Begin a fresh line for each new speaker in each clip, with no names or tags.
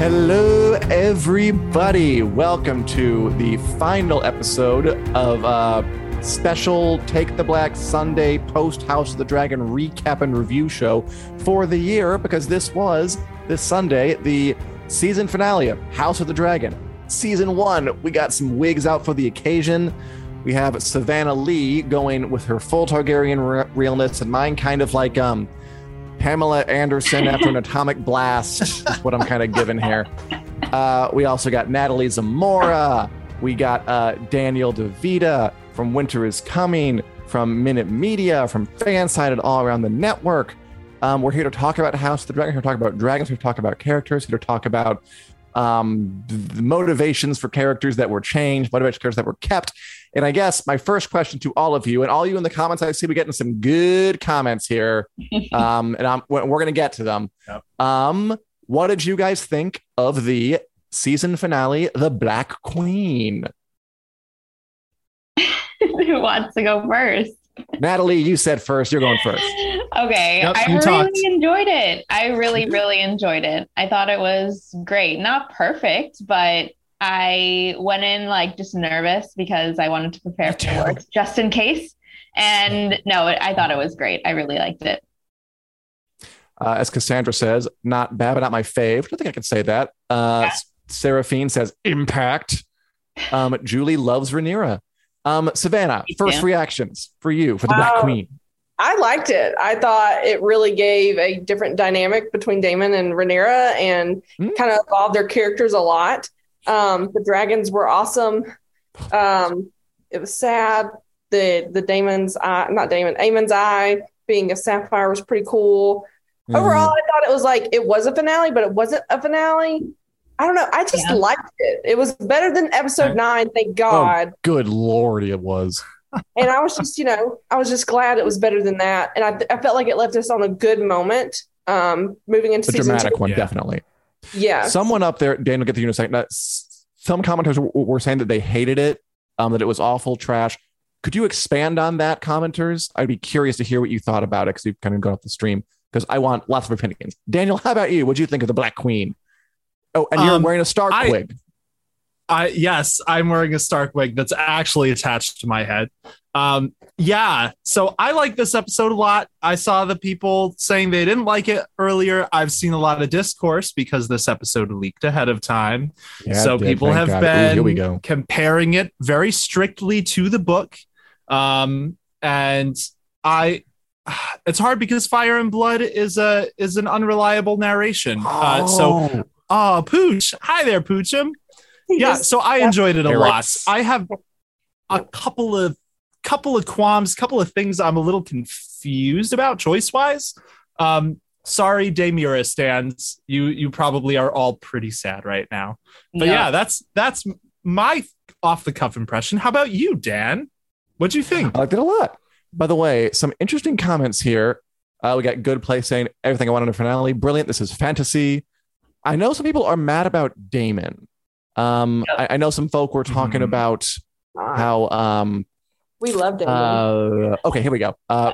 Hello, everybody. Welcome to the final episode of a special Take the Black Sunday post House of the Dragon recap and review show for the year because this was this Sunday the season finale of House of the Dragon. Season one, we got some wigs out for the occasion. We have Savannah Lee going with her full Targaryen re- realness and mine kind of like um Pamela Anderson after an atomic blast is what I'm kind of giving here. Uh, we also got Natalie Zamora. We got uh, Daniel DeVita from Winter is Coming, from Minute Media, from Fansided all around the network. Um, we're here to talk about House of the Dragon. We're talk about dragons. We're talk about characters. We're talk about um, the motivations for characters that were changed, motivations for characters that were kept. And I guess my first question to all of you and all you in the comments, I see we're getting some good comments here. Um, and I'm, we're going to get to them.
Yep.
Um, what did you guys think of the season finale, The Black Queen?
Who wants to go first?
Natalie, you said first. You're going first.
Okay,
Yep,
I really
talked.
enjoyed it. I really, really enjoyed it. I thought it was great. Not perfect, but I went in like just nervous because I wanted to prepare for
too.
the worst just in case. And no, I thought it was great. I really liked it.
Uh, as Cassandra says, not bad, but not my fave. I don't think I can say that. Uh,
Yeah.
Seraphine says, impact. Um, Julie loves Rhaenyra. Um, Savannah, first
too.
reactions for you for the Black
Wow.
Queen.
I liked it. I thought it really gave a different dynamic between Daemon and Rhaenyra and
Mm.
kind of evolved their characters a lot. Um, the dragons were awesome. Um, it was sad. The the Daemon's eye, not Daemon, Aemond's eye being a sapphire was pretty cool.
Mm-hmm.
Overall, I thought it was like it was a finale, but it wasn't a finale. I don't know. I just
Yeah.
liked it. It was better than episode nine, thank God.
Good lord, it was.
and I was just, you know, I was just glad it was better than that, and I, I felt like it left us on a good moment. Um, moving into
The
season
dramatic
two.
one,
Yeah.
definitely.
Yeah,
Someone up there, Daniel, get the unit second. Some commenters w- were saying that they hated it, um, that it was awful, trash. Could you expand on that, commenters? I'd be curious to hear what you thought about it because you've kind of gone off the stream. Because I want lots of opinions. Daniel, how about you? What do you think of the Black Queen? Oh, and you're
Um,
wearing a Stark
I-
wig.
I yes, I'm wearing a Stark wig that's actually attached to my head. Um, yeah, so I like this episode a lot. I saw the people saying they didn't like it earlier. I've seen a lot of discourse because this episode leaked ahead of time.
Yeah,
so
did,
people have
God. Ooh,
been
here we go.
comparing it very strictly to the book. Um, and I it's hard because Fire and Blood is a is an unreliable narration. Uh, so oh Pooch. Hi there, Poochum.
He
Yeah, so I enjoyed it a lot. I have a couple of couple of qualms, couple of things I'm a little confused about choice wise. Um, sorry, Daemira stands. You you probably are all pretty sad right now. But yeah, that's that's my off the cuff impression. How about you, Dan? What'd you think?
I liked it a lot. By the way, some interesting comments here. Uh, we got good play saying everything I want in a finale. Brilliant. This is fantasy. I know some people are mad about Daemon. Um, I, I know some folk were talking
Mhm.
about how. Um,
we loved it.
uh, okay, here we go. Uh,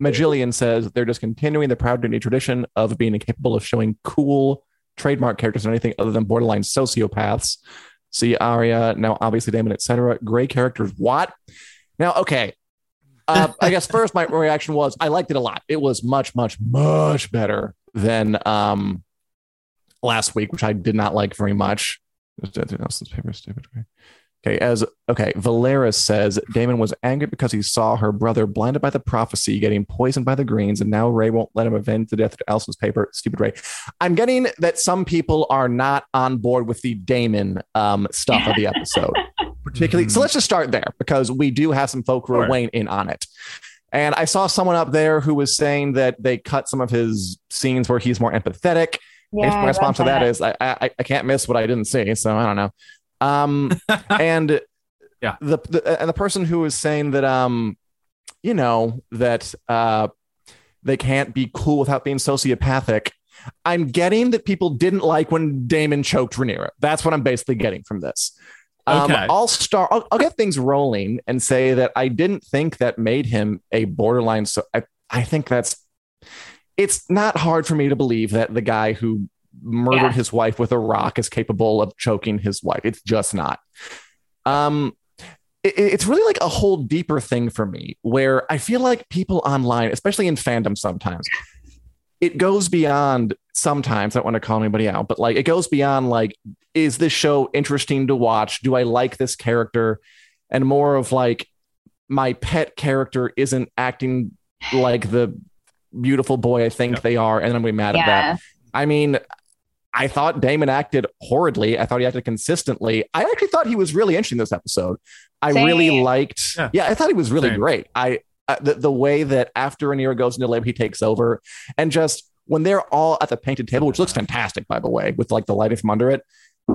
Magillian says they're just continuing the proud Disney tradition of being incapable of showing cool trademark characters in anything other than borderline sociopaths. See Arya now, obviously Daemon, etc. Gray characters. What? Now, okay. Uh, I guess first my reaction was I liked it a lot. It was much, much, much better than um last week, which I did not like very much. Okay, as okay, Valeris says Daemon was angry because he saw her brother blinded by the prophecy, getting poisoned by the greens, and now Ray won't let him avenge the death of Alicent's paper. Stupid Ray. I'm getting that some people are not on board with the Daemon um, stuff of the episode, particularly. So let's just start there because we do have some folk who are
Sure.
weighing in on it. And I saw someone up there who was saying that they cut some of his scenes where he's more empathetic.
Yeah,
my response to
love
that is I, I I can't miss what I didn't see, so I don't know. Um, and
Yeah.
the, the and the person who was saying that um, you know that uh, they can't be cool without being sociopathic. I'm getting that people didn't like when Daemon choked Rhaenyra. That's what I'm basically getting from this. Um,
Okay.
I'll start. I'll, I'll get things rolling and say that I didn't think that made him a borderline. So I, I think that's. It's not hard for me to believe that the guy who murdered
Yeah.
his wife with a rock is capable of choking his wife. It's just not. Um, it- it's really like a whole deeper thing for me where I feel like people online, especially in fandom sometimes, it goes beyond sometimes, I don't want to call anybody out, but like it goes beyond like, is this show interesting to watch? Do I like this character? And more of like, my pet character isn't acting like the beautiful boy I think
Yep.
they are, and I'm gonna be mad at that. I mean, I thought Daemon acted horridly. I thought he acted consistently. I actually thought he was really interesting this episode. I
Same.
really liked. Yeah.
Yeah.
I thought he was really
Same.
great. I uh, the the way that after Rhaenyra goes into labor, he takes over, and just when they're all at the painted table, which looks fantastic by the way, with like the lighting from under it,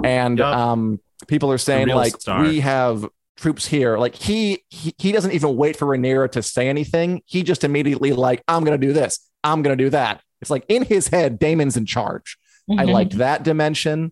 and
Yep.
um, people are saying like
star.
we have troops here. Like he, he he doesn't even wait for Rhaenyra to say anything. He just immediately like I'm gonna do this. I'm gonna do that. It's like in his head, Daemon's in charge. I
Mhm.
liked that dimension.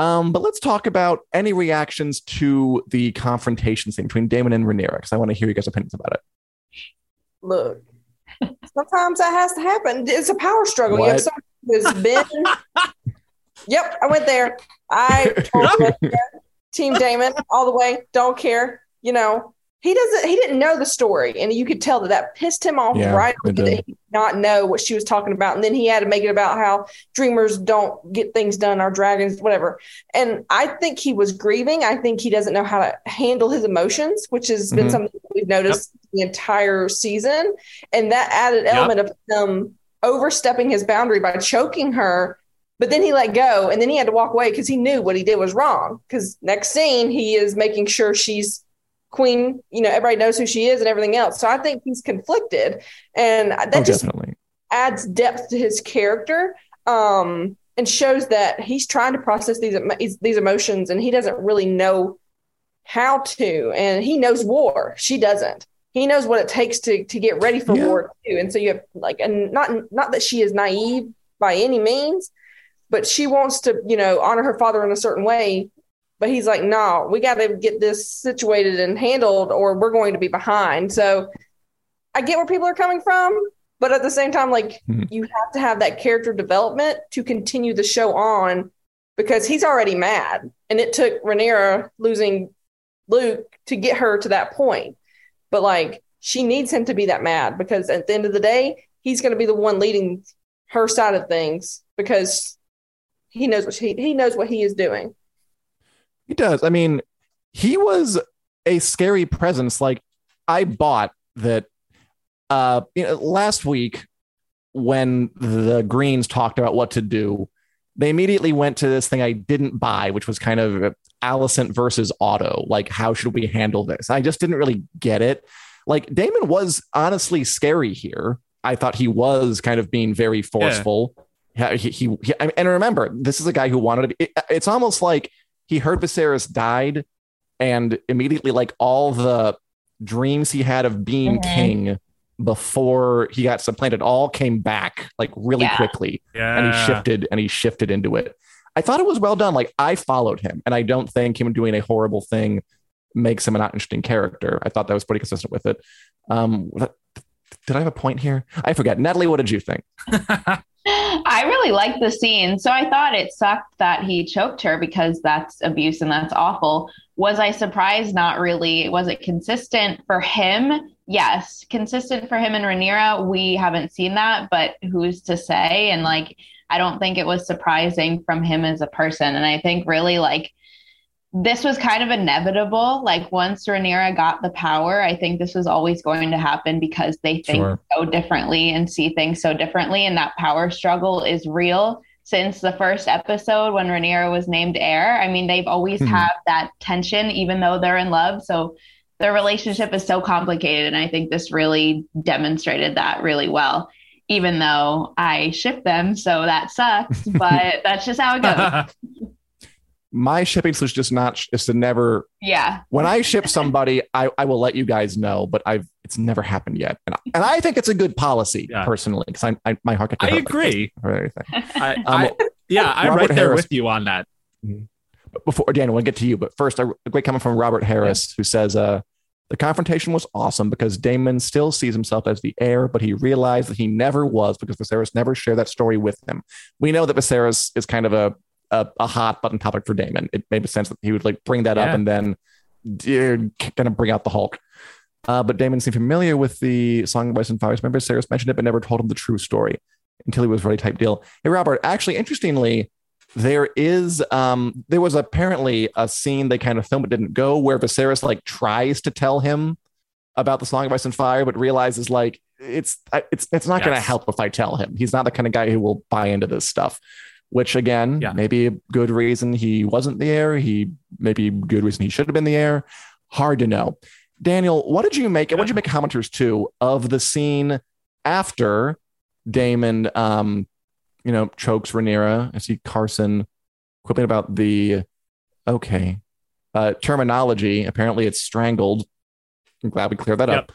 Um, but let's talk about any reactions to the confrontation scene between Daemon and Rhaenyra, because I want to hear you guys' opinions about it.
Look, sometimes that has to happen. It's a power struggle. You have someone who's been. yep, I went there. I there. Team Daemon all the way. Don't care. You know, he doesn't. He didn't know the story, and you could tell that that pissed him off
Yeah,
right away. That he did not know what she was talking about, and then he had to make it about how dreamers don't get things done, our dragons, whatever. And I think he was grieving. I think he doesn't know how to handle his emotions, which has been
Mhm.
something that we've noticed the entire season. And that added element of him overstepping his boundary by choking her. But then he let go and then he had to walk away because he knew what he did was wrong. Because next scene, he is making sure she's queen, you know, everybody knows who she is and everything else. So I think he's conflicted. And that
oh,
just
definitely.
adds depth to his character um, and shows that he's trying to process these these emotions and he doesn't really know how to. And he knows war. She doesn't. He knows what it takes to to get ready for
Yeah.
war too. And so you have like, and not not that she is naive by any means, but she wants to, you know, honor her father in a certain way. But he's like, no, we got to get this situated and handled, or we're going to be behind. So I get where people are coming from, but at the same time, like
Mhm.
you have to have that character development to continue the show on because he's already mad, and it took Rhaenyra losing Luke to get her to that point. But like she needs him to be that mad because at the end of the day, he's going to be the one leading her side of things because he knows what he, he knows what he is doing.
He does. I mean, he was a scary presence. Like I bought that uh you know, last week when the Greens talked about what to do, they immediately went to this thing I didn't buy, which was kind of Alicent versus Otto. Like, how should we handle this? I just didn't really get it. Like, Daemon was honestly scary here. I thought he was kind of being very forceful. Yeah, He, he, he- and remember, this is a guy who wanted to be. it- it's almost like he heard Viserys died, and immediately, like all the dreams he had of being
Mhm.
king before he got supplanted, all came back like really
Yeah.
quickly
Yeah.
and he shifted and he shifted into it. I thought it was well done. Like I followed him, and I don't think him doing a horrible thing makes him a not interesting character. I thought that was pretty consistent with it. Um, did I have a point here? I forget. Natalie, what did you think?
I really liked the scene. So I thought it sucked that he choked her because that's abuse and that's awful. Was I surprised? Not really. Was it consistent for him? yes, consistent for him and Rhaenyra. We haven't seen that, but who's to say? And like, I don't think it was surprising from him as a person. And I think really like this was kind of inevitable. Like once Rhaenyra got the power, I think this was always going to happen because they think
Sure.
so differently and see things so differently. And that power struggle is real since the first episode when Rhaenyra was named heir. I mean, they've always
Mhm.
had that tension, even though they're in love. So their relationship is so complicated. And I think this really demonstrated that really well. Even though I ship them, so that sucks, but that's just how it goes.
My shipping solution is just not is to never
Yeah.
when I ship somebody, I, I will let you guys know, but I've it's never happened yet, and I, and I think it's a good policy
Yeah.
personally because I, I my heart. gets
I
hurt like
agree.
or anything.
I,
Um,
I, yeah, I'm right there
Harris-
with you on that.
But before Daniel, we'll get to you. But first, a great comment from Robert Harris, who says, uh, "The confrontation was awesome because Daemon still sees himself as the heir, but he realized that he never was because Viserys never shared that story with him. We know that Viserys is kind of a a, a hot button topic for Daemon. It made sense that he would like bring that up and then kind of bring out the Hulk." Uh, but Daemon seemed familiar with the Song of Ice and Fire. Remember, Viserys mentioned it, but never told him the true story until he was ready. Type deal. Hey, Robert. Actually, interestingly, there is um there was apparently a scene they kind of filmed it didn't go where Viserys like tries to tell him about the Song of Ice and Fire, but realizes like it's it's it's not going to help if I tell him. He's not the kind of guy who will buy into this stuff. Which again,
Yeah.
maybe a good reason he wasn't the heir. He maybe good reason he should have been the heir. Hard to know. Daniel, what did you make? What did you make commenters too of the scene after Daemon um you know, chokes Rhaenyra. I see Carson quipping about the okay uh, terminology. Apparently, it's strangled. I'm glad we cleared that up.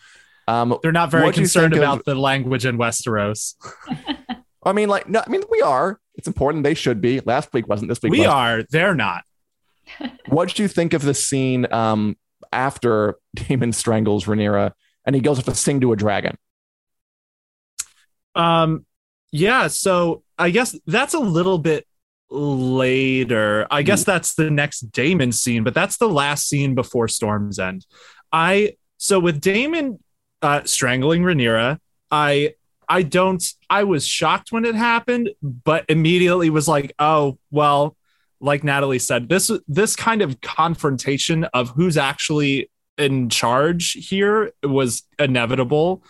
Um,
They're not very concerned
think of-
about the language in Westeros.
I mean, like, no, I mean, we are. It's important. They should be. Last week wasn't. This week
We
was.
are. They're not.
What do you think of the scene um, after Daemon strangles Rhaenyra and he goes up to sing to a dragon?
Um, yeah. So I guess that's a little bit later. I guess that's the next Daemon scene, but that's the last scene before Storm's End. I so with Daemon uh, strangling Rhaenyra, I I don't. I was shocked when it happened, but immediately was like, oh well. Like Natalie said, this this kind of confrontation of who's actually in charge here was inevitable.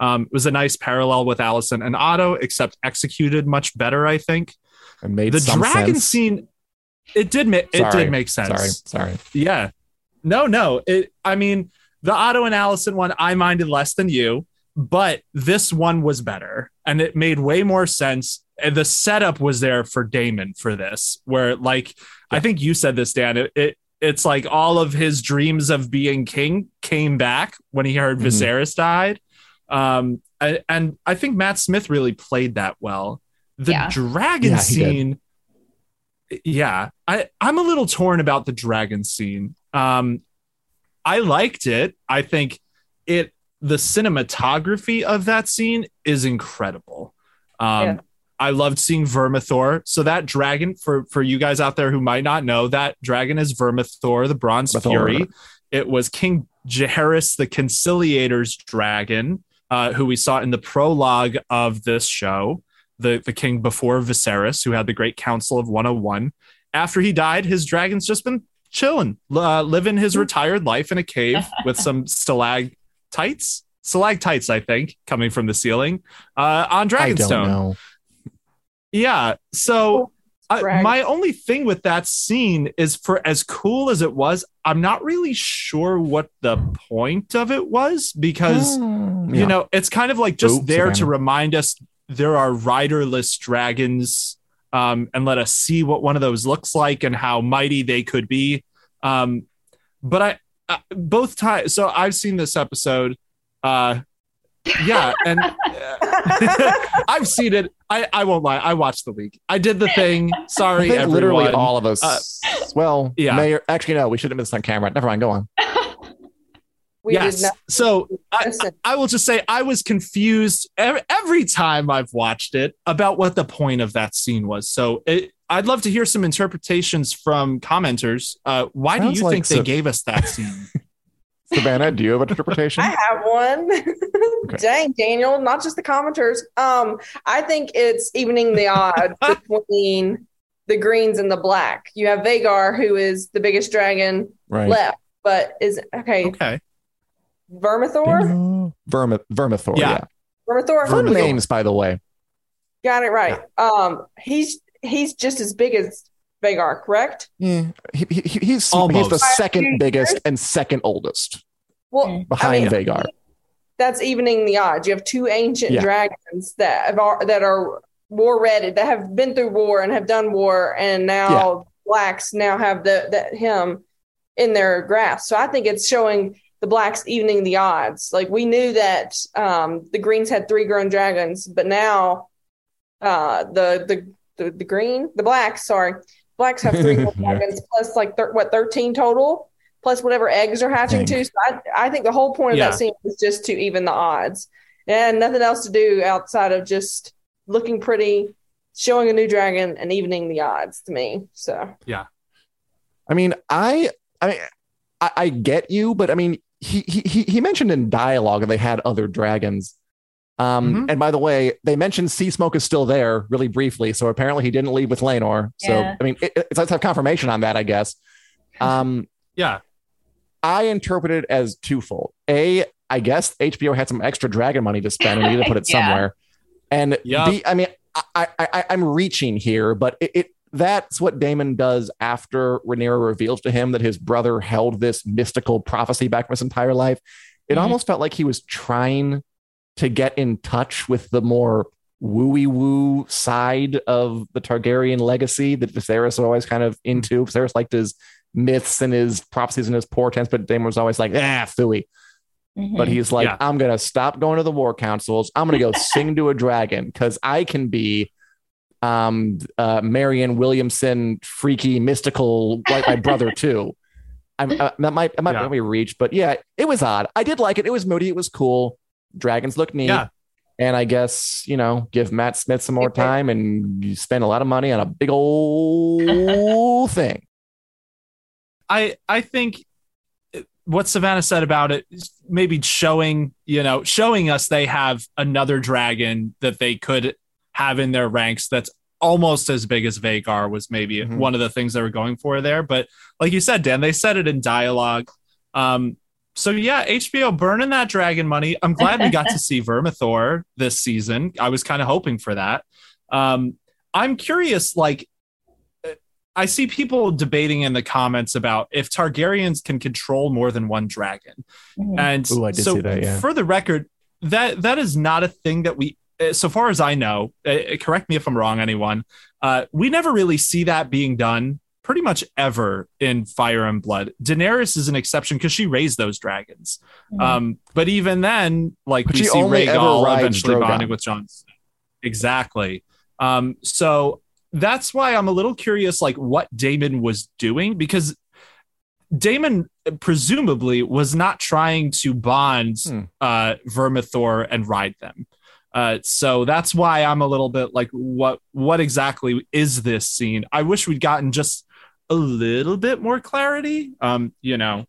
Um, it was a nice parallel with Alicent and Otto, except executed much better, I think.
It made
The dragon
sense.
scene, it did make it did make sense.
Sorry, sorry.
Yeah. No, no. It I mean, the Otto and Alicent one I minded less than you, but this one was better and it made way more sense. And the setup was there for Daemon for this, where like I think you said this, Dan. It, it it's like all of his dreams of being king came back when he heard
Mhm.
Viserys died. Um, I- and I think Matt Smith really played that well. The
Yeah.
dragon
Yeah, he did.
scene, yeah, I I'm a little torn about the dragon scene. Um, I liked it. I think it the cinematography of that scene is incredible. Um,
Yeah.
I loved seeing Vermithor. So that dragon, for for you guys out there who might not know, that dragon is Vermithor, the Bronze
Vermithor.
Fury. It was King Jaehaerys the Conciliator's dragon, uh, who we saw in the prologue of this show, the the king before Viserys, who had the Great Council of 101. After he died, his dragon's just been chilling, uh, living his retired life in a cave with some stalactites, stalactites, I think, coming from the ceiling uh, on
I don't
Dragonstone.
know.
Yeah. So I, my only thing with that scene is for as cool as it was, I'm not really sure what the point of it was because
Mm,
you
yeah.
know it's kind of like just
Ooh,
there to remind us there are riderless dragons um, and let us see what one of those looks like and how mighty they could be. Um, but I uh, both times, so I've seen this episode. Uh, yeah, and uh, I've seen it. I, I won't lie. I watched the league. I did the thing.
I
Sorry,
think
everyone.
literally all of us.
Uh,
well,
yeah.
Mayor. Actually, no. We shouldn't have been this on camera. Never mind. Go on.
we
yes.
not
So I. I will just say I was confused every, every time I've watched it about what the point of that scene was. So it, I'd love to hear some interpretations from commenters. Uh, why do you
like
think they gave us that scene?
Savannah, do you have an interpretation?
I have one. Dang, Daniel, not just the commenters. Um, I think it's evening the odds between the greens and the black. You have Vhagar, who is the biggest dragon
Right.
left, but is okay.
Okay.
Vermithor,
Vermi- Vermithor.
Yeah.
Yeah.
Vermithor,
Fun
Vermithor.
names, by the way.
got it right. Um, he's he's just as big as Vhagar, correct?
Yeah. He, he, he's he's
Almost.
the
Five
second
years.
biggest and second oldest
Well,
behind
I mean,
Vhagar.
that's evening the odds. You have two ancient
Yeah.
dragons that have, are that are war ready, that have been through war and have done war, and now blacks now have the that him in their grasp. So I think it's showing the blacks evening the odds. Like we knew that um, the greens had three grown dragons, but now uh, the, the the the green the blacks sorry blacks have three grown dragons plus like thir- what thirteen total plus whatever eggs are hatching
Dang.
too. So I, I think the whole point of
Yeah.
that scene was just to even the odds and nothing else to do outside of just looking pretty, showing a new dragon, and evening the odds to me. So yeah,
I mean, I, I mean, I, I get you, but I mean, he, he, he- he mentioned in dialogue that they had other dragons. Um,
Mhm.
and by the way, they mentioned Sea Smoke is still there really briefly. So apparently he didn't leave with Laenor. So,
Yeah.
I mean, it, it's let's have confirmation on that, I guess. Um,
Yeah.
I interpret it as twofold. A, I guess HBO had some extra dragon money to spend and needed to put it
Yeah.
somewhere. And
Yup.
B, I mean, I, I, I, I'm reaching here, but it, it that's what Daemon does after Rhaenyra reveals to him that his brother held this mystical prophecy back from his entire life. It
Mhm.
almost felt like he was trying to get in touch with the more wooey woo side of the Targaryen legacy that Viserys was always kind of into. Viserys liked his myths and his prophecies and his portents, but Daemon was always like, ah, phooey.
Mhm.
But he's like,
Yeah.
I'm gonna stop going to the war councils. I'm gonna go sing to a dragon because I can be um uh Marianne Williamson freaky mystical like my brother too. I'm uh, that might that might
Yeah.
be reach, but yeah, it was odd. I did like it. It was moody. It was cool. Dragons look neat.
Yeah.
And I guess, you know, give Matt Smith some more time and you spend a lot of money on a big old thing.
I I think what Savannah said about it is maybe showing, you know, showing us they have another dragon that they could have in their ranks that's almost as big as Vhagar was maybe
Mhm.
one of the things they were going for there. But like you said, Dan, they said it in dialogue. Um, so yeah, HBO burning that dragon money. I'm glad we got to see Vermithor this season. I was kind of hoping for that. Um, I'm curious, like I see people debating in the comments about if Targaryens can control more than one dragon.
Mhm.
And
Ooh, I did
so,
see that, yeah.
for the record, that that is not a thing that we, uh, so far as I know, uh, correct me if I'm wrong, anyone. Uh, we never really see that being done pretty much ever in Fire and Blood. Daenerys is an exception because she raised those dragons.
Mhm.
Um, but even then, like
But
we
she
see
only ever
Rhaegal
rides
eventually
Drogon.
bonding with Jon. Exactly. Um, so that's why I'm a little curious, like what Daemon was doing, because Daemon presumably was not trying to bond
Hmm.
uh, Vermithor and ride them. Uh, so that's why I'm a little bit like, what what exactly is this scene? I wish we'd gotten just a little bit more clarity. Um, you know,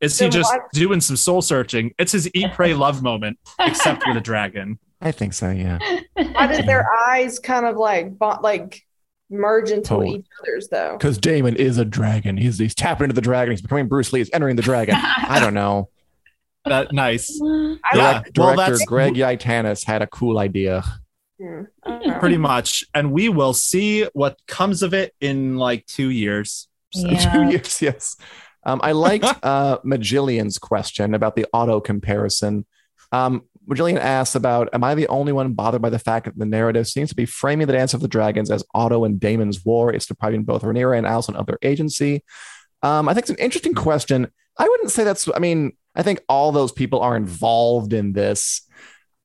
is he just doing some soul searching? It's his eat, pray, love moment, except with a dragon.
I think so, yeah.
why did their eyes kind of like bo- like merge into
Oh.
each other's though?
Because Daemon is a dragon. He's he's tapping into the dragon. He's becoming Bruce Lee. He's entering the dragon. I don't know.
That nice.
I
Yeah.
Direct-
well,
director
that's-
Greg Yaitanes had a cool idea.
Hmm, I don't know.
Pretty much, and we will see what comes of it in like two years. So-
Yeah.
Two years, yes. Um, I liked uh, Magillian's question about the Otto comparison. Um, Magillian asks about, "Am I the only one bothered by the fact that the narrative seems to be framing the Dance of the Dragons as Otto and Daemon's war? It's depriving both Rhaenyra and Alicent of their agency." Um, I think it's an interesting question. I wouldn't say that's. I mean, I think all those people are involved in this.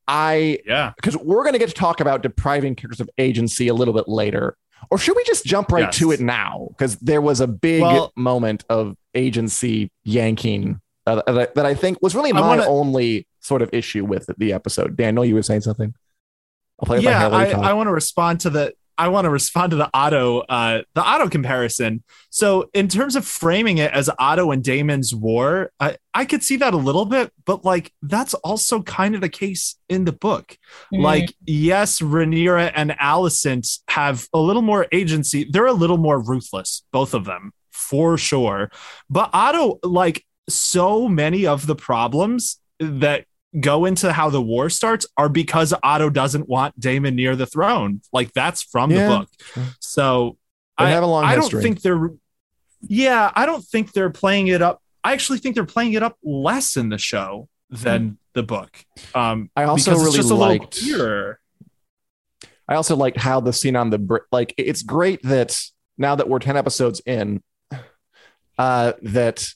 I
Yeah.
because we're going to get to talk about depriving characters of agency a little bit later. Or should we just jump right
Yes.
to it now? Because there was a big
Well-
moment of agency yanking uh, that, that I think was really my
wanna-
only sort of issue with the episode. Daniel, you were saying something. I'll play
yeah, I. I want to respond to the I want to respond to the Otto uh, the Otto comparison. So in terms of framing it as Otto and Daemon's war, I, I could see that a little bit, but like that's also kind of the case in the book.
Mhm.
Like yes, Rhaenyra and Alicent have a little more agency. They're a little more ruthless, both of them for sure. But Otto, like so many of the problems that go into how the war starts are because Otto doesn't want Daemon near the throne. Like that's from
Yeah,
the book. So
They
I,
have a long
I don't think they're yeah, I don't think they're playing it up. I actually think they're playing it up less in the show than the book. Um
I also really
it's just a
liked- I also liked how the scene on the like it's great that now that we're 10 episodes in uh that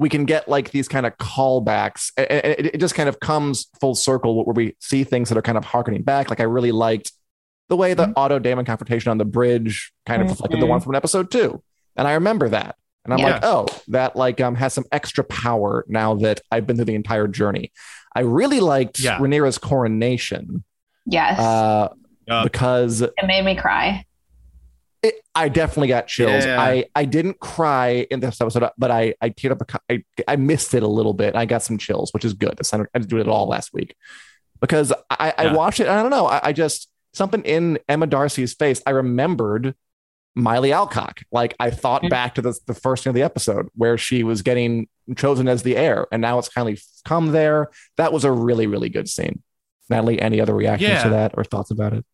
we can get like these kind of callbacks A- a- it, it just kind of comes full circle where we see things that are kind of harkening back like I really liked the way the Otto Daemon confrontation on the bridge kind of reflected the one from episode 2 and I remember that and I'm
Yeah.
like oh that like um has some extra power now that I've been through the entire journey I really liked
Yeah.
Rhaenyra's coronation
Yes.
uh
Yeah.
because
it made me cry.
It, I definitely got chills.
Yeah.
I I didn't cry in this episode, but I I teared up. A, I I missed it a little bit. I got some chills, which is good. I didn't do it at all last week because I I watched it. I don't know. I, I just something in Emma Darcy's face. I remembered Milly Alcock. Like I thought
Mhm.
back to the the first of the episode where she was getting chosen as the heir, and now it's kind of come there. That was a really really good scene. Natalie, any other reactions
Yeah.
to that or thoughts about it?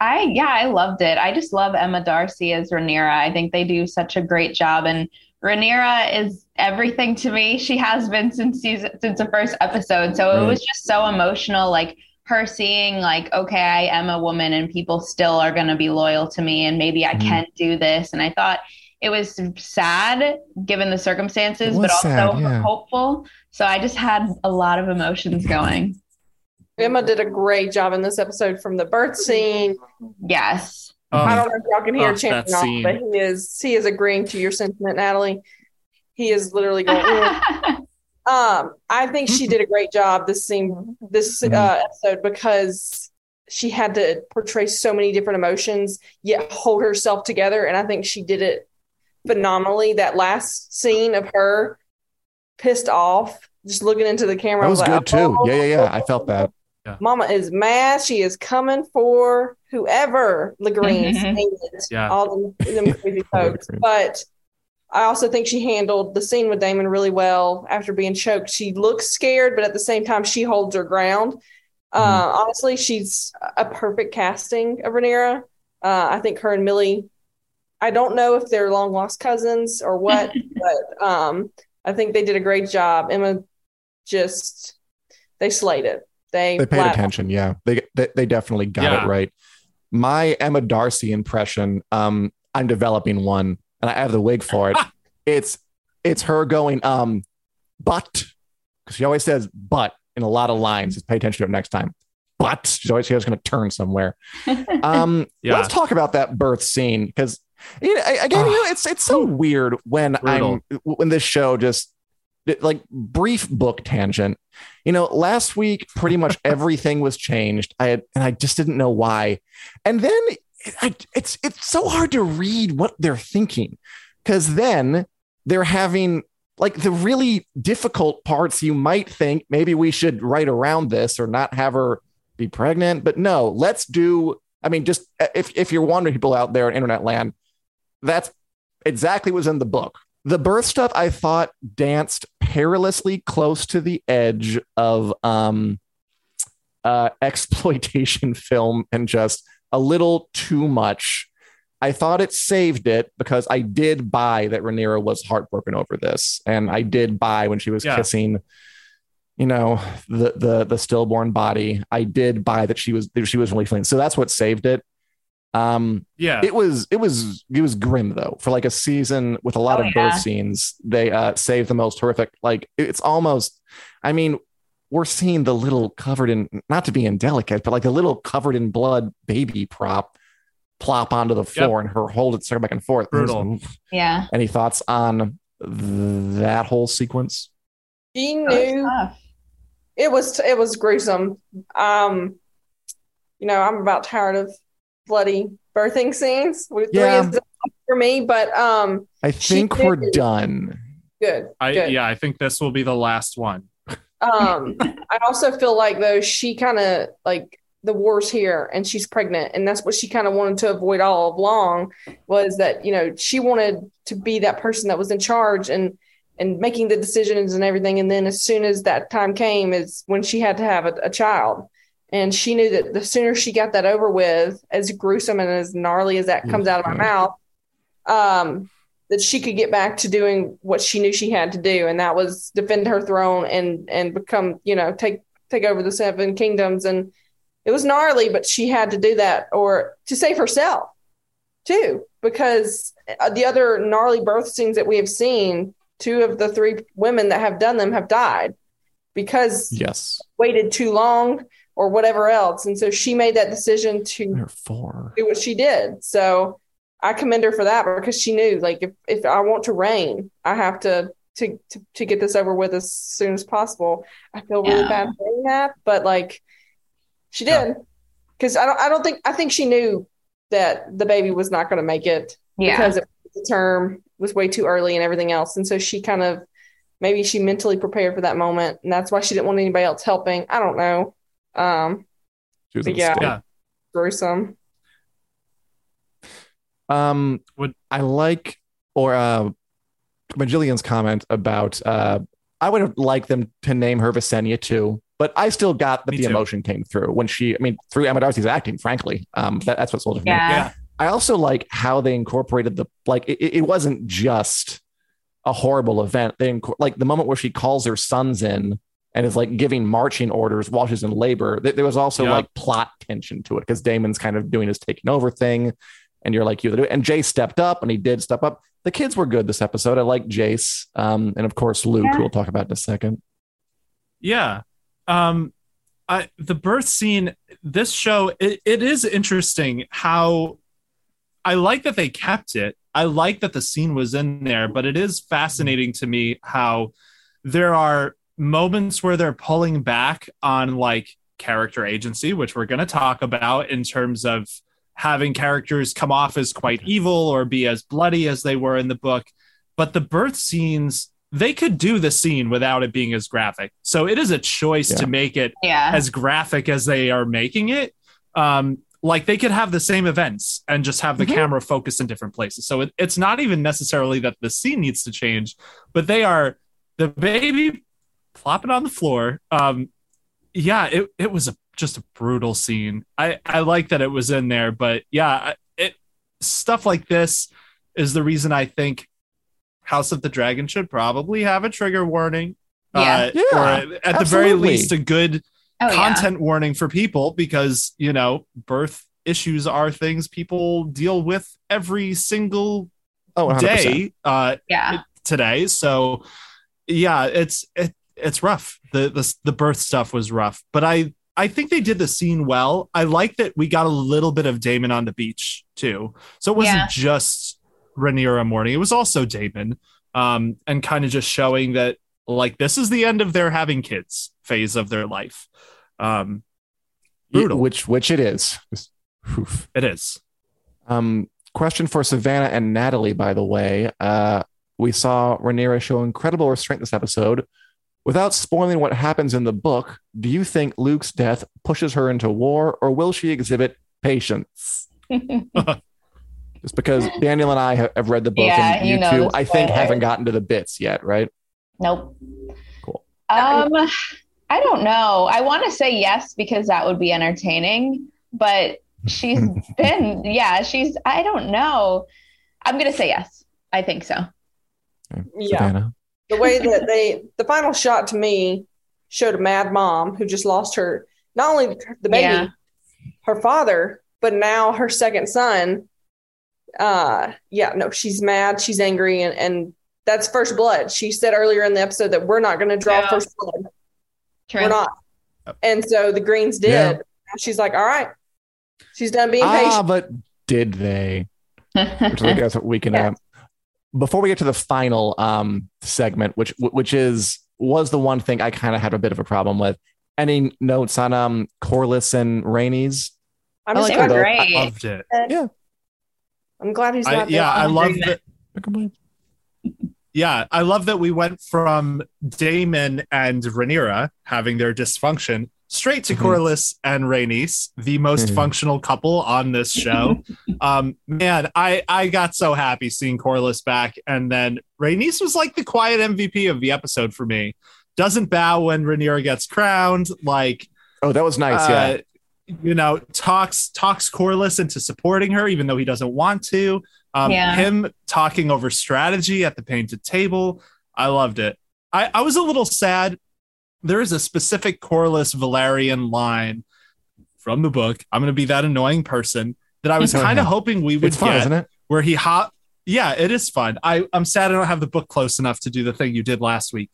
I yeah, I loved it. I just love Emma Darcy as Rhaenyra. I think they do such a great job, and Rhaenyra is everything to me. She has been since season since the first episode. So
Right.
it was just so emotional, like her seeing like, okay, I am a woman, and people still are going to be loyal to me, and maybe I
Mhm.
can do this. And I thought it was sad given the circumstances, but also
sad, yeah.
hopeful. So I just had a lot of emotions going.
Emma did a great job in this episode from the birth scene.
Yes.
I
Um,
don't know if y'all can hear
oh,
Champion off, but he is he is agreeing to your sentiment, Natalie. He is literally going. "Mm." Um, I think she did a great job this scene, this uh,
Mhm.
episode because she had to portray so many different emotions yet hold herself together, and I think she did it phenomenally. That last scene of her pissed off, just looking into the camera,
That
I
was
like,
good too.
"Oh,
Yeah, yeah, yeah. I felt that.
Mama is mad. She is coming for whoever Legreens
Mhm.
Yeah.
all them, them crazy folks. But I also think she handled the scene with Daemon really well after being choked. She looks scared, but at the same time, she holds her ground. Uh, honestly, she's a perfect casting of Rhaenyra. Uh, I think her and Milly. I don't know if they're long lost cousins or what, but um, I think they did a great job. Emma just they slayed it. They,
They paid
flat-
attention. Yeah, they they, they definitely got
Yeah.
it right. My Emma Darcy impression. Um, I'm developing one, and I have the wig for it. it's it's her going um, but because she always says but in a lot of lines. Just pay attention to it next time. But she's always she's going to turn somewhere. Um,
Yeah.
let's talk about that birth scene because you know, I- again, you know, it's it's so weird when
Brutal.
I'm when this show just like brief book tangent. You know, last week pretty much everything was changed. I had and I just didn't know why. And then I, it's it's so hard to read what they're thinking because then they're having like the really difficult parts you might think maybe we should write around this or not have her be pregnant but no let's do i mean just if, if you're wondering people out there in internet land that's exactly what's in the book the birth stuff i thought danced perilously close to the edge of um uh exploitation film and just a little too much I thought it saved it because I did buy that Rhaenyra was heartbroken over this, and I did buy when she was
Yeah.
kissing, you know, the the the stillborn body. I did buy that she was she was really feeling. So that's what saved it. Um,
yeah.
it was it was it was grim though for like a season with a lot
Oh,
of
yeah.
birth scenes. They uh saved the most horrific. Like it's almost, I mean. We're seeing the little covered in, not to be indelicate, but like a little covered in blood baby prop plop onto the floor and her hold it circle back and forth.
Brutal.
Yeah.
Any thoughts on that whole sequence?
She knew it was it was gruesome. Um, you know, I'm about tired of bloody birthing scenes. Three
Yeah.
is for me, but um,
I think we're
did.
done.
good.
I
good.
yeah, I think this will be the last one.
Um, I also feel like though she kind of like the war's here and she's pregnant, and that's what she kind of wanted to avoid all along was that you know she wanted to be that person that was in charge and and making the decisions and everything. And then as soon as that time came, is when she had to have a, a child. And she knew that the sooner she got that over with, as gruesome and as gnarly as that comes out of my
Mhm.
mouth, um, that she could get back to doing what she knew she had to do, and that was defend her throne and and become, you know, take take over the seven kingdoms. And it was gnarly, but she had to do that or to save herself too, because uh, the other gnarly birth scenes that we have seen, two of the three women that have done them have died because
Yes.
waited too long or whatever else. And so she made that decision to
There are four.
do what she did. So I commend her for that because she knew like if, if I want to reign, I have to, to to to get this over with as soon as possible. I feel really
Yeah.
bad saying that, but like she did. Because I don't I don't think I think she knew that the baby was not gonna make it
Yeah.
because it, the term was way too early and everything else. And so she kind of maybe she mentally prepared for that moment and that's why she didn't want anybody else helping. I don't know. Um
She was
Yeah.
Yeah.
gruesome.
Um,
Would-
I like or uh, Majillian's comment about uh, I would have liked them to name her Visenya too, but I still got that
Me
the
too.
emotion came through when she. I mean, through Emma Darcy's acting, frankly, um, that, that's what sold it for me.
Yeah.
Yeah.
I also like how they incorporated the like. It, it wasn't just a horrible event. They inco- like the moment where she calls her sons in and is like giving marching orders while she's in labor. There, there was also
Yep.
like plot tension to it because Daemon's kind of doing his taking over thing, and you're like you. And Jace stepped up, and he did step up. The kids were good this episode. I like Jace, um, and of course Luke,
Yeah.
who we'll talk about in a second.
Yeah. Um I the birth scene this show it, it is interesting how I like that they kept it. I like that the scene was in there, but it is fascinating to me how there are moments where they're pulling back on like character agency, which we're going to talk about in terms of having characters come off as quite evil or be as bloody as they were in the book. But the birth scenes, they could do the scene without it being as graphic. So it is a choice
Yeah.
to make it
Yeah.
as graphic as they are making it. Um, like they could have the same events and just have the
Mhm.
camera focus in different places. So it, it's not even necessarily that the scene needs to change, but they are the baby flopping on the floor. Um, yeah, it, it was a, just a brutal scene. I, I like that it was in there, but yeah, it stuff like this is the reason I think House of the Dragon should probably have a trigger warning.
Yeah.
Uh,
Yeah,
or at the very least, a good
Oh, yeah.
content warning for people because you know birth issues are things people deal with every single
Oh, 100%.
day uh
Yeah.
today so yeah it's it, it's rough the, the the birth stuff was rough but i i think they did the scene well i like that we got a little bit of daemon on the beach too so it wasn't
Yeah.
just Rhaenyra mourning it was also daemon um and kind of just showing that like this is the end of their having kids phase of their life um
Yeah,
brutal.
which which it is. Oof.
It is.
Um, question for Savannah and Natalie, by the way. Uh, we saw Rhaenyra show incredible restraint this episode. Without spoiling what happens in the book, do you think Luke's death pushes her into war, or will she exhibit patience? Just because Daniel and I have, have read the book,
Yeah,
and
you
you
know
two, I think, haven't gotten to the bits yet, right?
Nope.
Cool.
Um, I don't know. I want to say yes because that would be entertaining, but she's been, yeah, she's, I don't know. I'm going to say yes. I think so.
Okay.
Yeah.
Savannah.
The way that they the final shot to me showed a mad mom who just lost her not only the baby
Yeah.
her father but now her second son uh yeah no she's mad she's angry and and that's first blood she said earlier in the episode that we're not going to draw
Yeah.
first blood
True.
we're not and so the greens did
Yeah.
She's like all right she's done being
Ah,
patient
but did they? which I guess we can.
Yeah.
Uh, before we get to the final um, segment, which which is was the one thing I kind of had a bit of a problem with. Any notes on um Corlys and Rhaenys
I'm
I like
They
her
were
though.
great.
I loved it.
Yeah, I'm glad he's
I,
not.
yeah, I
there.
love
agreement.
that. Yeah, I love that we went from Daemon and Rhaenyra having their dysfunction straight to
Mhm.
Corlys and Rhaenys, the most
Mhm.
functional couple on this show. um, man, I I got so happy seeing Corlys back, and then Rhaenys was like the quiet MVP of the episode for me. Doesn't bow when Rhaenyra gets crowned, like
Oh, that was nice. yeah.
uh, you know, talks talks Corlys into supporting her, even though he doesn't want to. Um,
Yeah.
Him talking over strategy at the painted table, I loved it. I, I was a little sad. There is a specific Corlys Velaryon line from the book. I'm going to be that annoying person that I was kind of hoping we would
It's fun,
get,
isn't it?
where he hop. Yeah, it is fun. I, I'm sad I don't have the book close enough to do the thing you did last week.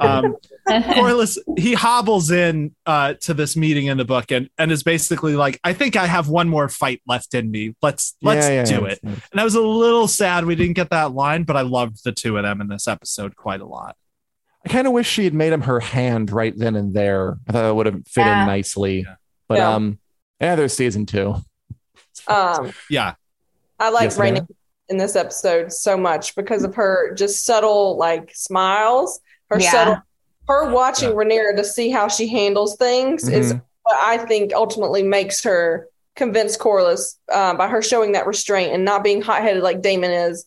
Um, Corlys, he hobbles in uh, to this meeting in the book and, and is basically like, I think I have one more fight left in me. Let's let's
Yeah, yeah,
do
yeah.
it. And I was a little sad we didn't get that line, but I loved the two of them in this episode quite a lot.
I kind of wish she had made him her hand right then and there. I thought that would have fit
Yeah.
in nicely.
Yeah.
But
Yeah.
um, yeah, there's season two.
Um,
Yeah,
I like
Yes,
Rainy in this episode so much because of her just subtle like smiles, her
Yeah.
subtle, her watching
Yeah.
Rhaenyra to see how she handles things is
Mhm.
what I think ultimately makes her convince Corlys uh, by her showing that restraint and not being hot headed like Daemon is,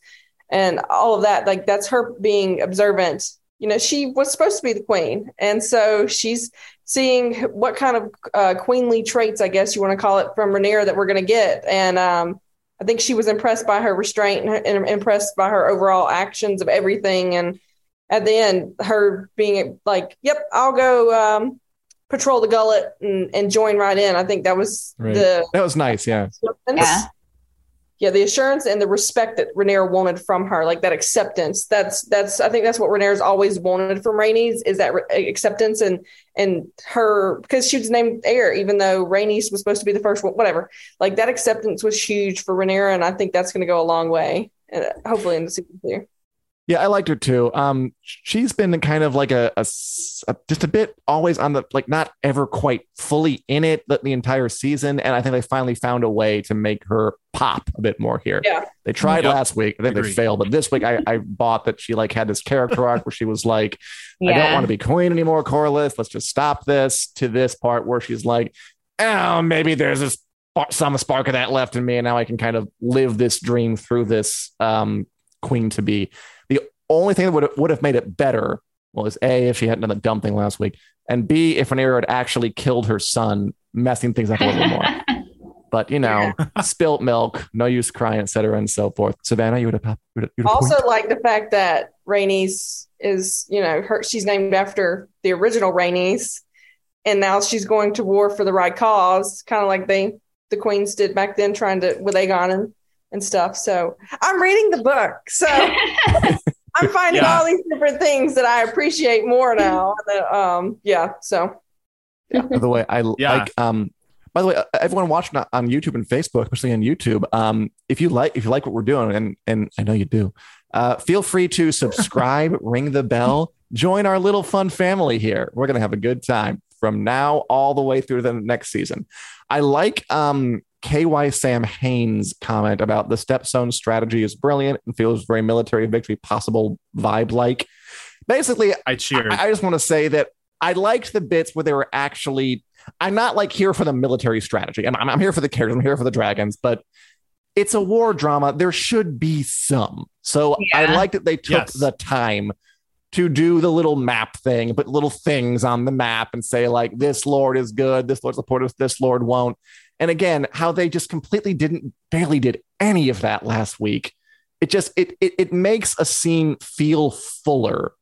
and all of that. Like that's her being observant. You know, she was supposed to be the queen, and so she's seeing what kind of uh, queenly traits, I guess you want to call it, from Rhaenyra that we're going to get, and um, I think she was impressed by her restraint and, and impressed by her overall actions of everything. And at the end, her being like, "Yep, I'll go um, patrol the gullet and, and join right in." I think that was
Right.
the
That was nice. Yeah.
Yeah.
Yeah, the assurance and the respect that Rhaenyra wanted from her, like that acceptance. That's that's I think that's what Rhaenyra's always wanted from Rhaenys is that re- acceptance and and her because she was named heir, even though Rhaenys was supposed to be the first one. Whatever, like that acceptance was huge for Rhaenyra, and I think that's going to go a long way. And hopefully in the season.
Yeah, I liked her too. Um, she's been kind of like a, a s- a- just a bit always on the like not ever quite fully in it the, the entire season, and I think they finally found a way to make her pop a bit more here.
Yeah.
They tried
Yep.
last week. I think they failed, but this week I, I bought that she like had this character arc where she was like, I don't want to be queen anymore, Corlys. Let's just stop this. To this part where she's like, oh, maybe there's this spark- some spark of that left in me, and now I can kind of live this dream through this um, queen to be. Only thing that would would have made it better was a if she hadn't done the dumb thing last week, and b if Rhaenyra had actually killed her son, messing things up a little more. But you know, spilt milk, no use crying, etc., and so forth. Savannah, you would have you would have, you would have
Also, like the fact that Rhaenys is, you know, her she's named after the original Rhaenys, and now she's going to war for the right cause, kind of like they the queens did back then, trying to with Aegon and and stuff. So I'm reading the book, so I'm finding
Yeah.
all these different things that I appreciate more now. And, uh, um, yeah, so
By the way, I
Yeah.
like um by the way, uh, everyone watching on- on YouTube and Facebook, especially on YouTube, um, if you like if you like what we're doing, and and I know you do, uh, feel free to subscribe, ring the bell, join our little fun family here. We're gonna have a good time from now all the way through the next season. I like um KY Sam Haynes comment about the stepstone strategy is brilliant and feels very military victory possible vibe like. Basically,
I cheered.
I, I just want to say that I liked the bits where they were actually. I'm not like here for the military strategy. I'm, I'm here for the characters. I'm here for the dragons, but it's a war drama. There should be some. So I liked that they took
Yes.
the time to do the little map thing, put little things on the map and say, like, this Lord is good, this Lord supports, this Lord won't. And again, how they just completely didn't, barely did any of that last week. It just, it, it, it makes a scene feel fuller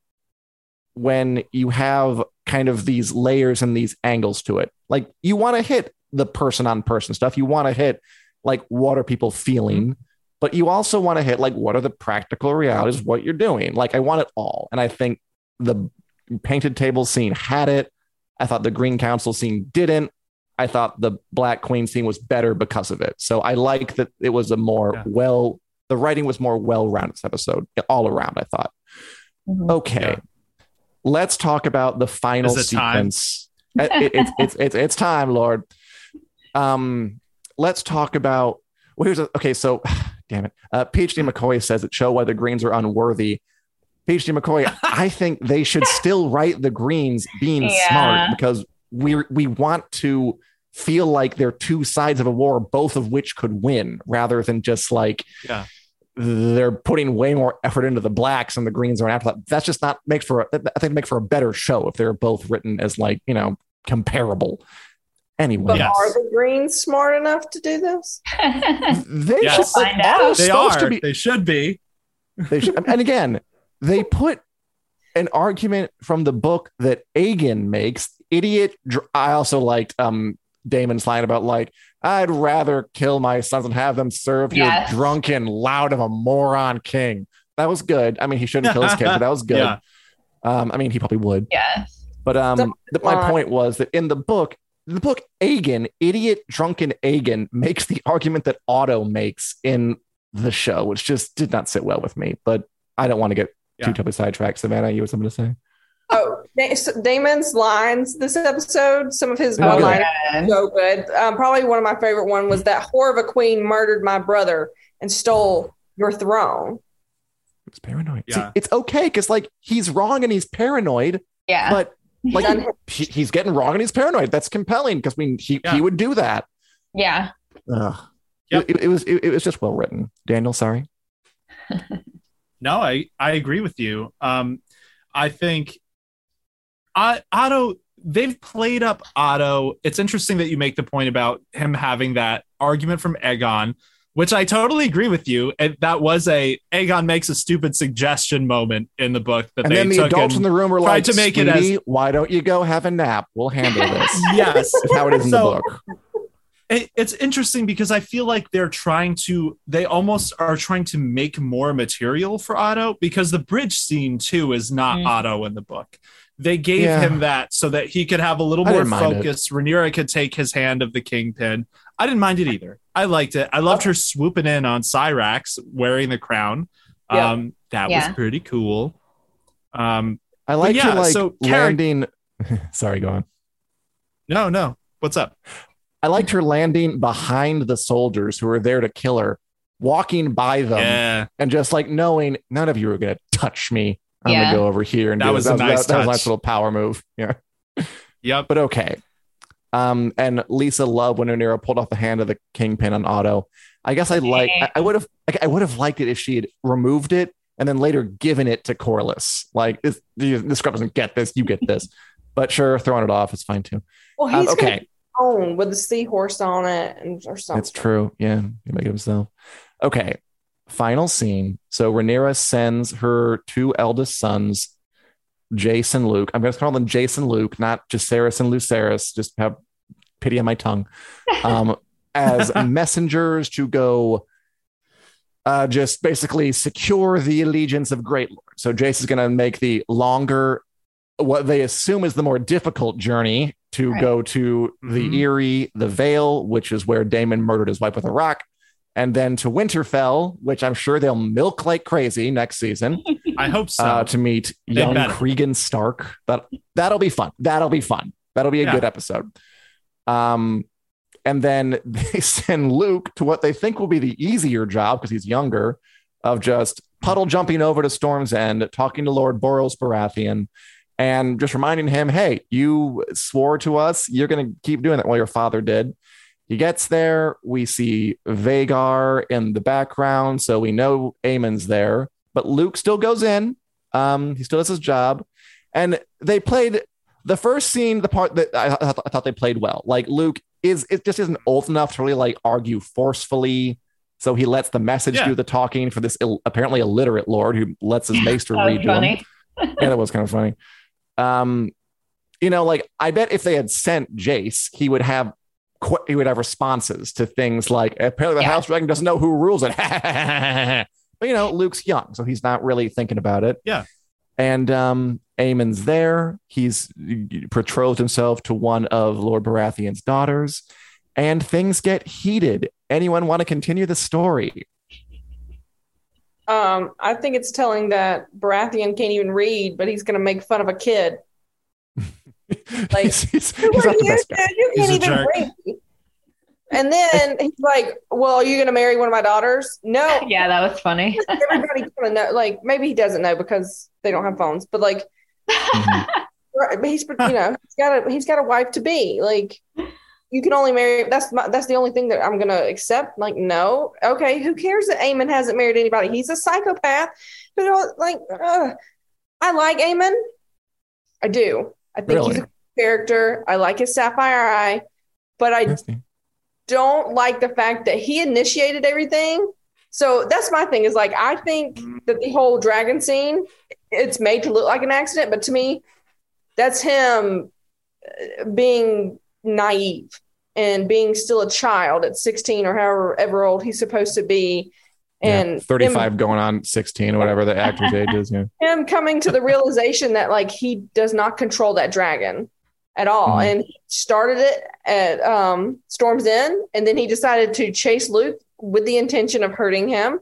when you have kind of these layers and these angles to it. Like you want to hit the person on person stuff. You want to hit like what are people feeling, mm-hmm. but you also want to hit like what are the practical realities of what you're doing. Like I want it all. And I think the painted table scene had it. I thought the Green Council scene didn't. I thought the Black Queen scene was better because of it. So I like that it was a more
Yeah.
well, the writing was more well rounded this episode all around, I thought.
Mhm.
Okay.
Yeah.
Let's talk about the final
it
sequence. It- it- it's, it's, it's, it's time, Lord. Um, let's talk about. Well, here's a, okay. So, damn it. Uh, PhD McCoy says it show why the Greens are unworthy. PhD McCoy, I think they should still write the Greens being
Yeah.
smart because we we want to feel like they're two sides of a war, both of which could win, rather than just like
Yeah.
they're putting way more effort into the blacks and the greens are after that. That's just not makes for a, I think make for a better show if they're both written as like you know comparable. Anyway,
But
Yes.
are the Greens smart enough to do this?
they
Yes.
should
Find out.
They are.
to be
They should be.
They should, and again, they put an argument from the book that Aegon makes. Idiot. I also liked um Daemon's line about like I'd rather kill my sons and have them serve
Yes.
your drunken, loud of a moron king. That was good. I mean, he shouldn't kill his kid, but that was good.
Yeah.
Um, I mean, he probably would.
yes.
But um,
Some-
the, my point was that in the book, the book Aegon, idiot, drunken Aegon, makes the argument that Otto makes in the show, which just did not sit well with me. But I don't want to get
Yeah.
too totally sidetracked. Savannah, you had something to say?
Oh, Daemon's lines this episode, some of his
Oh,
one
good.
liners
Good.
so good. Um, probably one of my favorite one was that whore of a queen murdered my brother and stole your throne.
It's paranoid. See,
Yeah.
it's okay because like he's wrong and he's paranoid,
Yeah.
but like he, he's getting wrong and he's paranoid. That's compelling because I mean he
Yeah.
he would do that.
yeah.
Ugh.
Yep.
It, it was it, it was just well written. Daniel, sorry.
No, I I agree with you. Um, I think I, Otto. They've played up Otto. It's interesting that you make the point about him having that argument from Aegon, which I totally agree with you. And that was a Aegon makes a stupid suggestion moment in the book that
And
they
then the
took
adults in
and-
the room were
tried
like,
to make it as-
why don't you go have a nap? We'll handle this."
yes,
Is how it is in
So-
the book.
it, it's interesting because I feel like they're trying to, they almost are trying to make more material for Otto because the bridge scene too is not
Mm.
Otto in the book. They gave
Yeah.
him that so that he could have a little
I
more
didn't mind it.
focus. Rhaenyra could take his hand of the kingpin. I didn't mind it either. I liked it. I loved her swooping in on Syrax wearing the crown.
Yeah.
Um, that
Yeah.
was pretty cool. Um,
I like
yeah,
to like
so charac-
landing. sorry, go on.
no, no. What's up?
I liked her landing behind the soldiers who were there to kill her, walking by them,
yeah.
and just like knowing none of you are going to touch me. I'm
Yeah.
going to go over here and
That
do
was
it.
a nice
that, that was a nice little power move. Yeah,
Yep.
but okay. Um, and Lisa loved when Rhaenyra pulled off the hand of the kingpin on Otto. I guess I like. I- I would have. I would have liked it if she had removed it and then later given it to Corlys. Like this, this scrub doesn't get this. You get this. But sure, throwing it off is fine too.
Well,
Um,
he's
okay.
okay. own with the seahorse on it and or something.
It's true. Yeah, he make it himself. Okay. Final scene. So Rhaenyra sends her two eldest sons, Jason Luke. I'm going to call them Jason Luke, not Jacaerys and Lucerys. Just have pity on my tongue. Um, as messengers to go, uh, just basically secure the allegiance of Great Lord. So Jace is going to make the longer, what they assume is the more difficult journey to
Right.
go to the
Mhm.
Eyrie, the Vale, which is where Daemon murdered his wife with a rock, and then to Winterfell, which I'm sure they'll milk like crazy next season
I hope so.
uh, to meet
They
young
better.
Cregan Stark. That that'll be fun. That'll be fun. That'll be a
Yeah.
good episode. Um, and then they send Luke to what they think will be the easier job because he's younger, of just puddle jumping over to Storm's End, talking to Lord Borros Baratheon, and just reminding him, "Hey, you swore to us. You're going to keep doing that." Well, your father did. He gets there. We see Vhagar in the background, so we know Aemond's there. But Luke still goes in. Um, he still does his job, and they played the first scene. The part that I, I, thought, I thought they played well. Like Luke is it just isn't old enough to really like argue forcefully, so he lets the message
Yeah.
do the talking for this Ill, apparently illiterate lord who lets his maester read to him yeah, that was kind of funny. Um, you know, like I bet if they had sent Jace, he would have qu- he would have responses to things like apparently the
Yeah.
House Dragon doesn't know who rules it. but you know, Luke's young, so he's not really thinking about it.
Yeah.
And um, Aemond's there. He's betrothed himself to one of Lord Baratheon's daughters, and things get heated. Anyone want to continue the story?
Um, I think it's telling that Baratheon can't even read, but he's going to make fun of a kid. Like,
he's, he's- he's not the
you?
best guy.
You can't
a
even
jerk.
read. And then he's like, "Well, are you going to marry one of my daughters?" No.
Yeah, that was funny.
Everybody kind of know. Like maybe he doesn't know because they don't have phones, but like, but he's you know he's got a he's got a wife to be. Like, you can only marry. That's my, that's the only thing that I'm going to accept. Like, no, okay, who cares that Aemond hasn't married anybody? He's a psychopath. But like, uh, I like Aemond. I do. I think
Really?
he's a character. I like his sapphire eye, but I don't like the fact that he initiated everything. So that's my thing is like I think that the whole dragon scene it's made to look like an accident, but to me that's him uh, being naive and being still a child at 16 or however ever old he's supposed to be and
yeah, 35 going on 16 or whatever the actor's age is. Yeah.
him coming to the realization that like he does not control that dragon at all
Mhm.
and he started it at um storm's end and then he decided to chase luke with the intention of hurting him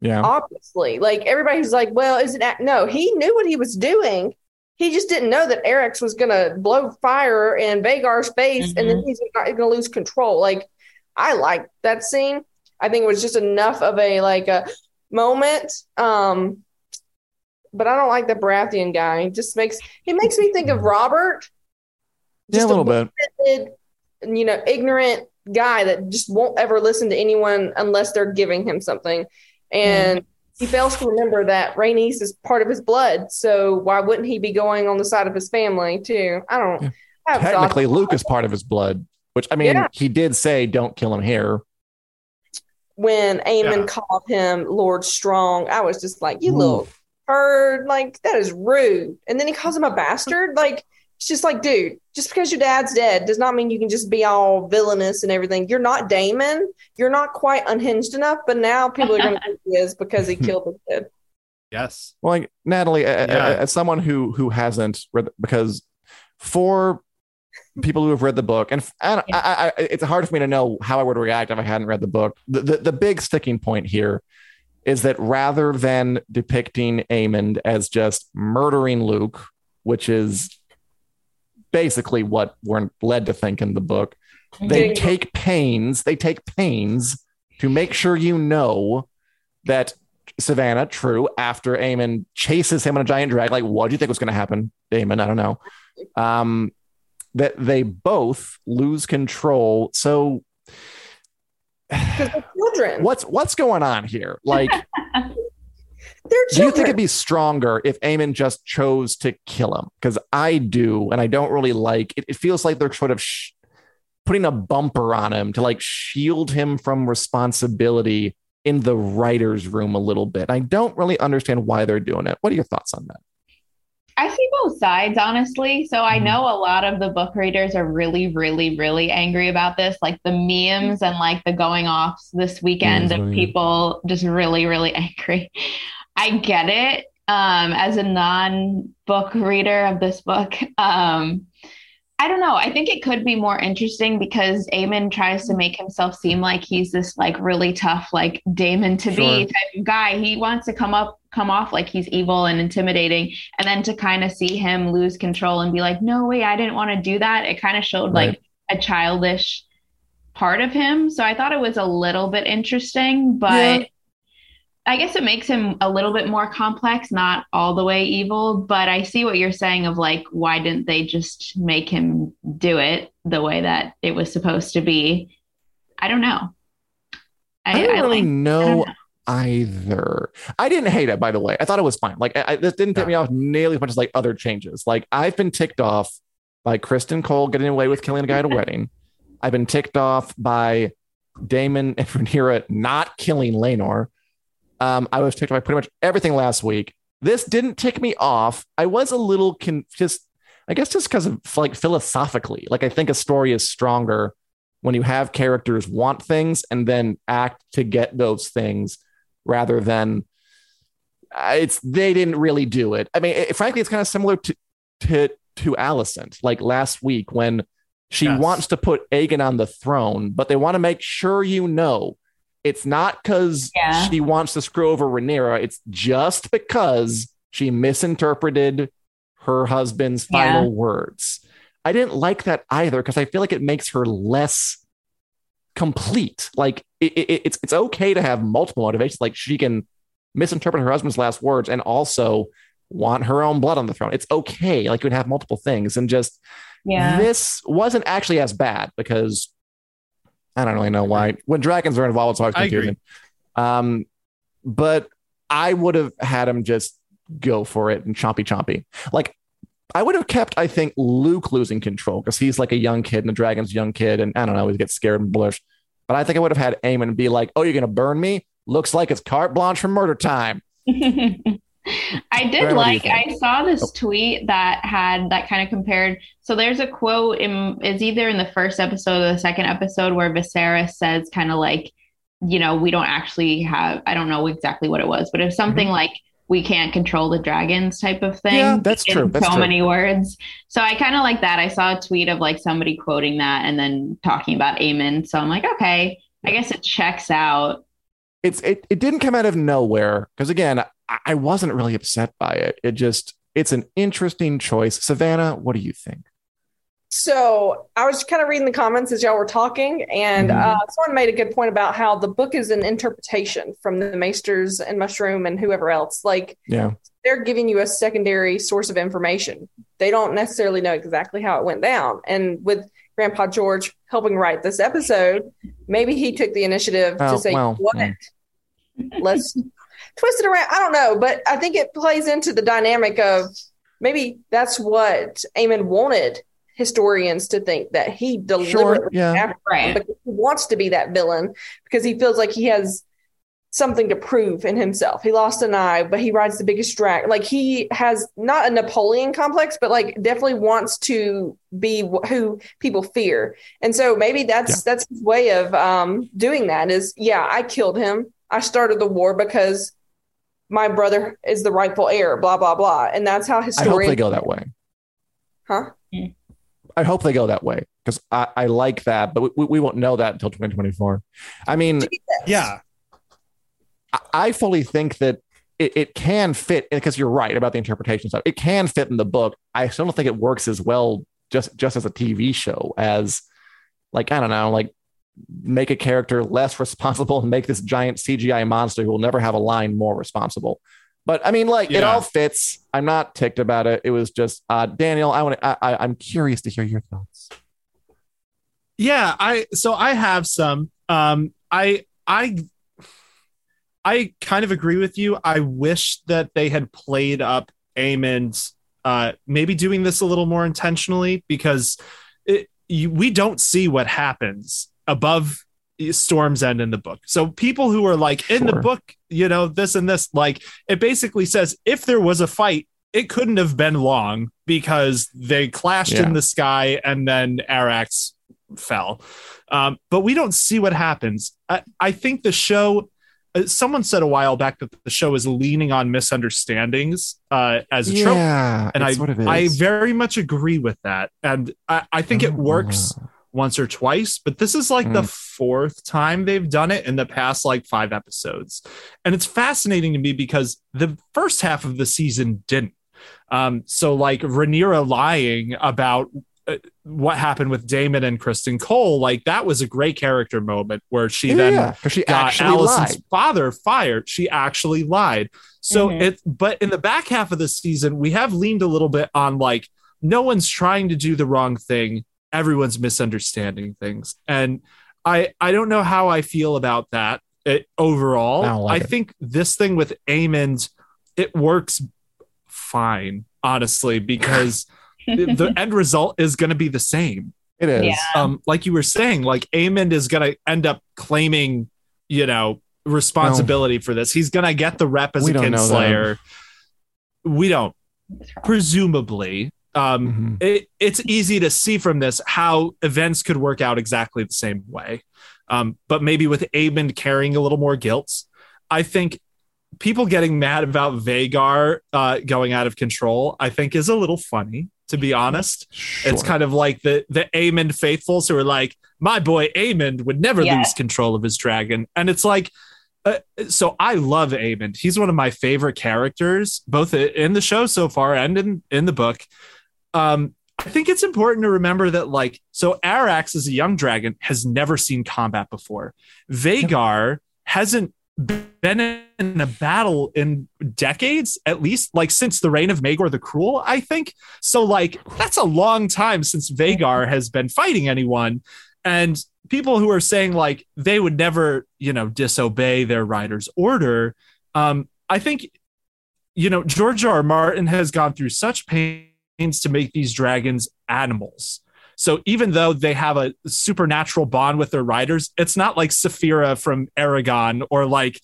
Yeah.
obviously like everybody's like well is it act-? no he knew what he was doing he just didn't know that Arrax's was gonna blow fire in Vhagar's face and then he's not gonna lose control. Like I like that scene. I think it was just enough of a like a moment. Um but I don't like the Baratheon guy. He just makes he makes me think of Robert.
Yeah, a
Just
little bit.
bullheaded, you know, ignorant guy that just won't ever listen to anyone unless they're giving him something. And he fails to remember that Rhaenys is part of his blood. So why wouldn't he be going on the side of his family too? I don't
Yeah.
I have
Technically. Luke is part of his blood, which I mean,
Yeah.
he did say, "Don't kill him here."
When Aemond
Yeah.
called him Lord Strong, I was just like, You
Ooh.
little bird, like that is rude. And then he calls him a bastard. Like it's just like, dude, just because your dad's dead does not mean you can just be all villainous and everything. You're not Daemon. You're not quite unhinged enough, but now people are gonna think he is because he hmm. killed his kid.
Yes.
Well, like Natalie, a- a-
Yeah.
as someone who who hasn't read, because for people who have read the book, and, and I, I, I, it's hard for me to know how I would react if I hadn't read the book. The, the the big sticking point here is that rather than depicting Aemond as just murdering Luke, which is basically what we're led to think in the book, they
Getting-
take pains they take pains to make sure you know that savannah true after Aemond chases him on a giant drag like what do you think was going to happen Aemond i don't know. Um that they both lose control so
children.
what's what's going on here like
They're
do you think it'd be stronger if Aemond just chose to kill him? Because I do, and I don't really like it. It feels like they're sort of sh- putting a bumper on him to like shield him from responsibility in the writer's room a little bit. I don't really understand why they're doing it. What are your thoughts on that?
I see both sides, honestly. So I
Mhm.
know a lot of the book readers are really, really, really angry about this, like the memes and like the going offs this weekend of people just really, really angry. I get it. Um, as a non-book reader of this book, um, I don't know. I think it could be more interesting because Aemond tries to make himself seem like he's this like really tough, like Daemon to
Sure.
be type of guy. He wants to come up, come off like he's evil and intimidating, and then to kind of see him lose control and be like, "No way, I didn't want to do that." It kind of showed
Right.
like a childish part of him. So I thought it was a little bit interesting, but
Yeah.
I guess it makes him a little bit more complex, not all the way evil, but I see what you're saying of like, why didn't they just make him do it the way that it was supposed to be? I don't know.
I, don't really
like-
know,
I don't know.
either. I didn't hate it, by the way. I thought it was fine. Like, I, I, this didn't tick me off nearly as much as like other changes. Like, I've been ticked off by Criston Cole getting away with killing a guy at a wedding. I've been ticked off by Daemon and Rhaenyra not killing Laenor. Um, I was ticked off by pretty much everything last week. This didn't tick me off. I was a little con- just, I guess, just because of like philosophically. Like, I think a story is stronger when you have characters want things and then act to get those things rather than uh, it's they didn't really do it. I mean, it, frankly, it's kind of similar to to to Alicent, like last week when she
Yes.
wants to put Aegon on the throne, but they want to make sure you know it's not because
Yeah.
she wants to screw over Rhaenyra. It's just because she misinterpreted her husband's
Yeah.
final words. I didn't like that either because I feel like it makes her less complete. Like it, it, it's it's okay to have multiple motivations. Like she can misinterpret her husband's last words and also want her own blood on the throne. It's okay. Like you would have multiple things, and just
Yeah.
this wasn't actually as bad because I don't really know why. When dragons are involved, it's always
I agree.
confusing. Um, but I would have had him just go for it and chompy chompy. Like I would have kept, I think, Luke losing control because he's like a young kid and the dragon's a young kid, and I don't know, he gets scared and blush. But I think I would have had Aemond be like, "Oh, you're gonna burn me? Looks like it's carte blanche for murder time."
I did
Brian, what do you
like? I saw this
Oh.
tweet that had that kind of compared. So there's a quote in is either in the first episode or the second episode where Viserys says kind of like, you know, we don't actually have I don't know exactly what it was, but it's something like we can't control the dragons type of thing.
Mm-hmm. Yeah, that's
in
true. That's
so
true.
many words. So I kind of like that. I saw a tweet of like somebody quoting that and then talking about Aemond. So I'm like, okay, I guess it checks out.
It's it, it didn't come out of nowhere because again, I, I wasn't really upset by it. It just it's an interesting choice. Savannah, what do you think?
So I was kind of reading the comments as y'all were talking, and
Mhm.
uh, someone made a good point about how the book is an interpretation from the Maesters and Mushroom and whoever else. Like
Yeah,
they're giving you a secondary source of information. They don't necessarily know exactly how it went down. And with Grandpa George helping write this episode, maybe he took the initiative
Oh,
to say,
well,
"What?
mm.
Let's twist it around." I don't know, but I think it plays into the dynamic of maybe that's what Aemond wanted historians to think that he deliberately
yeah.
Right.
because he wants to be that villain because he feels like he has something to prove in himself. He lost an eye, but he rides the biggest drag. Like he has not a Napoleon complex, but like definitely wants to be wh- who people fear. And so maybe that's that's his way of um, doing that. Is yeah, I killed him. I started the war because my brother is the rightful heir. Blah blah blah. And that's how
I hope
historians.
they go that way.
Huh?
I hope they go that way because I, I like that, but we, we won't know that until 2024. I mean,
Yeah.
I- I fully think that it, it can fit because you're right about the interpretation stuff. It can fit in the book. I still don't think it works as well just just as a TV show as like I don't know, like make a character less responsible and make this giant CGI monster who will never have a line more responsible. But I mean, like it all fits. I'm not ticked about it. It was just uh, Daniel. I want to. I, I, I'm curious to hear your thoughts.
Yeah, I so I have some. Um, I I I kind of agree with you. I wish that they had played up Aemond's uh maybe doing this a little more intentionally because it, you, we don't see what happens above Storm's End in the book. So people who are like in the book, you know, this and this, like it basically says if there was a fight, it couldn't have been long because they clashed
Yeah.
in the sky and then Arrax fell. Um, but we don't see what happens. I, I think the show. uh, Someone said a while back that the show is leaning on misunderstandings uh, as a trope, and I
it's what it is.
I very much agree with that, and I, I think it
Oh.
works once or twice, but this is like the
Mm.
fourth time they've done it in the past like five episodes. And it's fascinating to me because the first half of the season didn't. Um, so like Rhaenyra lying about uh, what happened with Daemon and Criston Cole, like that was a great character moment where she
Yeah,
then
yeah, she
got
actually
Alicent's
lied.
father fired. She actually lied. So
Mhm.
it, but in the back half of the season, we have leaned a little bit on like no one's trying to do the wrong thing. Everyone's misunderstanding things, and I I don't know how I feel about that it, overall.
I like
I
it.
think this thing with Aemond, it works fine, honestly, because the- the end result is going to be the same
It is.
Yeah.
um, like you were saying, like Aemond is gonna end up claiming, you know, responsibility for this. He's gonna get the rep as
We
a
don't
kinslayer. We don't, presumably. Um,
Mhm.
it, it's easy to see from this how events could work out exactly the same way. Um, but maybe with Aemond carrying a little more guilt, I think people getting mad about Vhagar uh, going out of control, I think is a little funny, to be honest. It's kind of like the the Aemond faithfuls who are like, my boy Aemond would never
Yeah.
lose control of his dragon, and it's like, uh, so I love Aemond. He's one of my favorite characters, both in the show so far and in in the book. Um, I think it's important to remember that, like, so Arrax as a young dragon has never seen combat before. Vhagar hasn't been in a battle in decades, at least, like since the reign of Maegor the Cruel, I think. So, like, that's a long time since Vhagar has been fighting anyone. And people who are saying like they would never, you know, disobey their rider's order, um, I think, you know, George R. R. Martin has gone through such pains to make these dragons animals. So even though they have a supernatural bond with their riders, it's not like Saphira from Eragon or like,